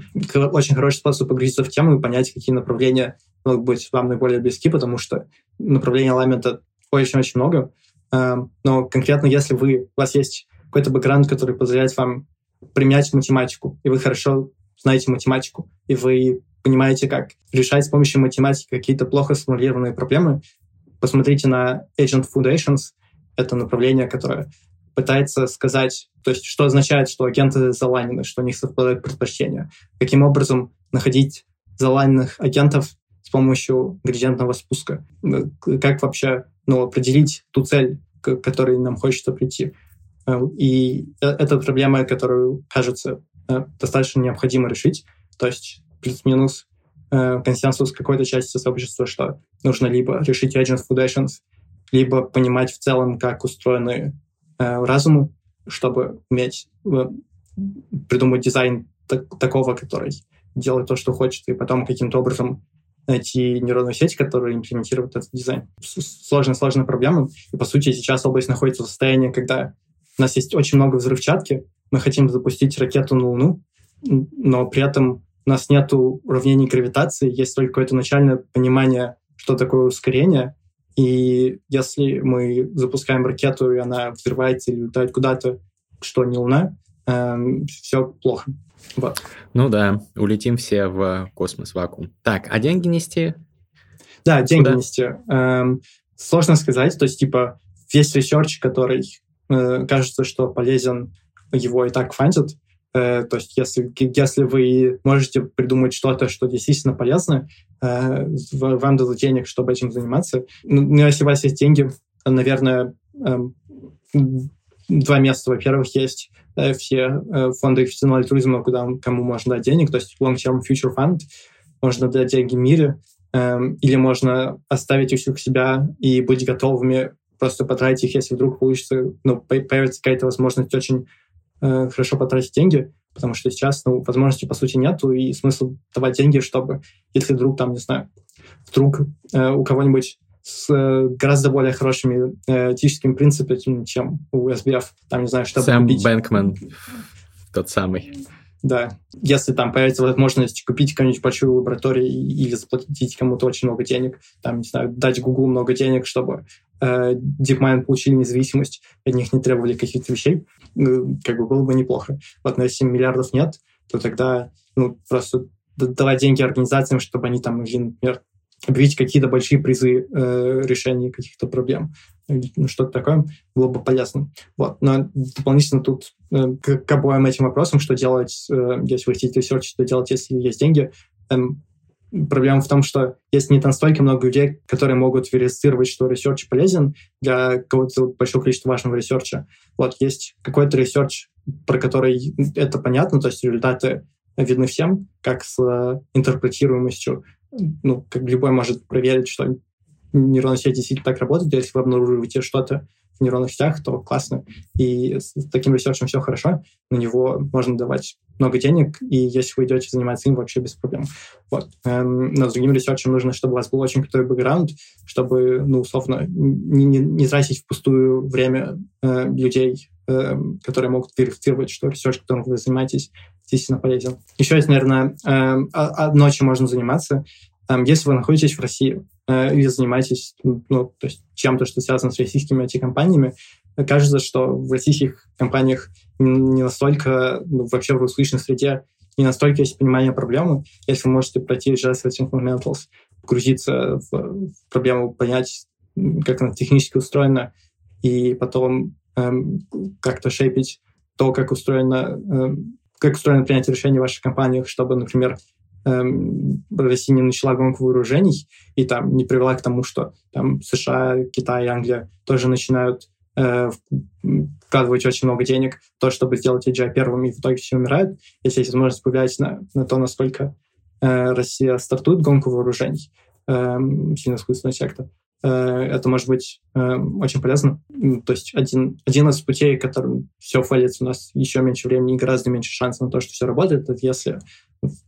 Очень хороший способ погрузиться в тему и понять, какие направления могут быть вам наиболее близки, потому что направлений аламента очень-очень много. Эм, но конкретно если вы, у вас есть какой-то бэкграунд, который позволяет вам применять математику, и вы хорошо знаете математику, и вы понимаете, как решать с помощью математики какие-то плохо сформулированные проблемы, посмотрите на Agent Foundations. Это направление, которое пытается сказать, то есть что означает, что агенты залайнены, что у них совпадают предпочтения, каким образом находить залайненных агентов с помощью градиентного спуска, как вообще ну, определить ту цель, к которой нам хочется прийти. Э, и э, это проблема, которую, кажется, э, достаточно необходимо решить. То есть плюс-минус консенсус какой-то части сообщества, что нужно либо решить agent foundations, либо понимать в целом, как устроены разумы, чтобы уметь придумать дизайн такого, который делает то, что хочет, и потом каким-то образом найти нейронную сеть, которая имплементирует этот дизайн. Сложная-сложная проблема. И, по сути, сейчас область находится в состоянии, когда у нас есть очень много взрывчатки, мы хотим запустить ракету на Луну, но при этом у нас нет уравнений гравитации, есть только какое-то начальное понимание, что такое ускорение, и если мы запускаем ракету, и она взрывается или летает куда-то, что не Луна, э, эм, все плохо. Вот. Ну да, улетим все в космос, вакуум. Так, а деньги нести? Да, деньги Куда? нести. Эм, сложно сказать, то есть, типа, весь research, который э, кажется, что полезен, его и так фандят. Э, то есть, если, если вы можете придумать что-то, что действительно полезно, э, вам дадут денег, чтобы этим заниматься. Ну, ну если у вас есть деньги, наверное, э, два места. Во-первых, есть э, все э, фонды эффективного альтруизма, куда кому можно дать денег, то есть long-term future fund, можно дать деньги мире, э, или можно оставить их у себя и быть готовыми просто потратить их, если вдруг получится, ну, появится какая-то возможность очень э, хорошо потратить деньги, потому что сейчас, ну, возможности, по сути, нету, и смысл давать деньги, чтобы, если вдруг там, не знаю, вдруг э, у кого-нибудь с э, гораздо более хорошими э, этическими принципами, чем у SBF. Там, не знаю, что Сэм купить. Бэнкман, тот самый. Да. Если там появится возможность купить какую-нибудь большую лабораторию или заплатить кому-то очень много денег, там, не знаю, дать Google много денег, чтобы э, DeepMind получили независимость, от них не требовали каких-то вещей, ну, как бы было бы неплохо. Вот, но если миллиардов нет, то тогда ну, просто давать деньги организациям, чтобы они там могли, например, объявить какие-то большие призы э, решения каких-то проблем. Ну, что-то такое было бы полезно. Вот. Но дополнительно тут э, к, к обоим этим вопросам, что делать, э, если вы хотите research, что делать, если есть деньги, э, проблема в том, что есть не настолько много людей, которые могут верифицировать, что research полезен для какого-то большого количества важного ресерча. Вот есть какой-то research, про который это понятно, то есть результаты видны всем, как с э, интерпретируемостью ну, как любой может проверить, что нейронная сеть действительно так работает, если вы обнаруживаете что-то в нейронных сетях, то классно. И с таким research ем все хорошо, на него можно давать много денег, и если вы идете заниматься им, вообще без проблем. Вот. Эм, но с другим research ем нужно, чтобы у вас был очень крутой бэкграунд, чтобы, ну, условно, не, не, не тратить впустую время э, людей, которые могут верифицировать, что research, которым вы занимаетесь, действительно полезен. Еще есть, наверное, э, одно, чем можно заниматься. Э, если вы находитесь в России, э, или занимаетесь ну, то есть чем-то, что связано с российскими IT-компаниями, кажется, что в российских компаниях не настолько, ну, вообще в русскоязычной среде, не настолько есть понимание проблемы. Если вы можете пройти Just Fundamentals, погрузиться в, проблему, понять, как она технически устроена, и потом эм, как-то шейпить то, как устроено, эм, как устроено принятие решений в ваших компаниях, чтобы, например, эм, Россия не начала гонку вооружений и там не привела к тому, что там США, Китай, Англия тоже начинают э, вкладывать очень много денег в то, чтобы сделать AGI первым, и в итоге все умирают. Если есть возможность повлиять на, на то, насколько э, Россия стартует гонку вооружений, э, сильно искусственного сектора, э, это может быть э, очень полезно. То есть один, один из путей, которым все фалится, у нас еще меньше времени и гораздо меньше шансов на то, что все работает, это если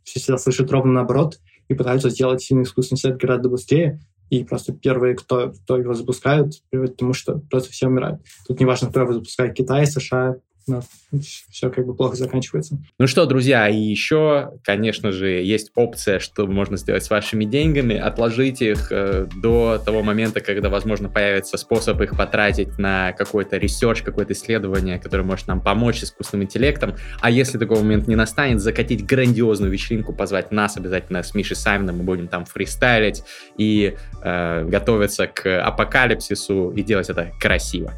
все всегда слышат ровно наоборот и пытаются сделать сильный искусственный интеллект гораздо быстрее, и просто первые, кто, кто его запускают, приводит к тому, что просто все умирают. Тут неважно, кто его запускает, Китай, США, но все как бы плохо заканчивается. Ну что, друзья, и еще, конечно же, есть опция, что можно сделать с вашими деньгами, отложить их э, до того момента, когда, возможно, появится способ их потратить на какой-то research, какое-то исследование, которое может нам помочь искусственным интеллектом. А если такой момент не настанет, закатить грандиозную вечеринку, позвать нас обязательно с Мишей Саймоном, мы будем там фристайлить и э, готовиться к апокалипсису и делать это красиво.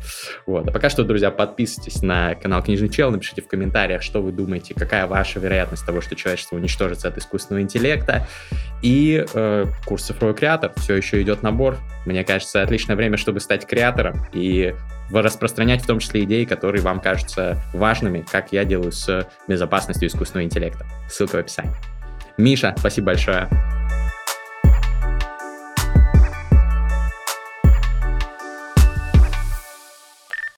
Вот. А пока что, друзья, подписывайтесь на канал канал Книжный Чел, напишите в комментариях, что вы думаете, какая ваша вероятность того, что человечество уничтожится от искусственного интеллекта. И э, курс «Цифровой креатор» все еще идет набор. Мне кажется, отличное время, чтобы стать креатором и распространять в том числе идеи, которые вам кажутся важными, как я делаю с безопасностью искусственного интеллекта. Ссылка в описании. Миша, спасибо большое.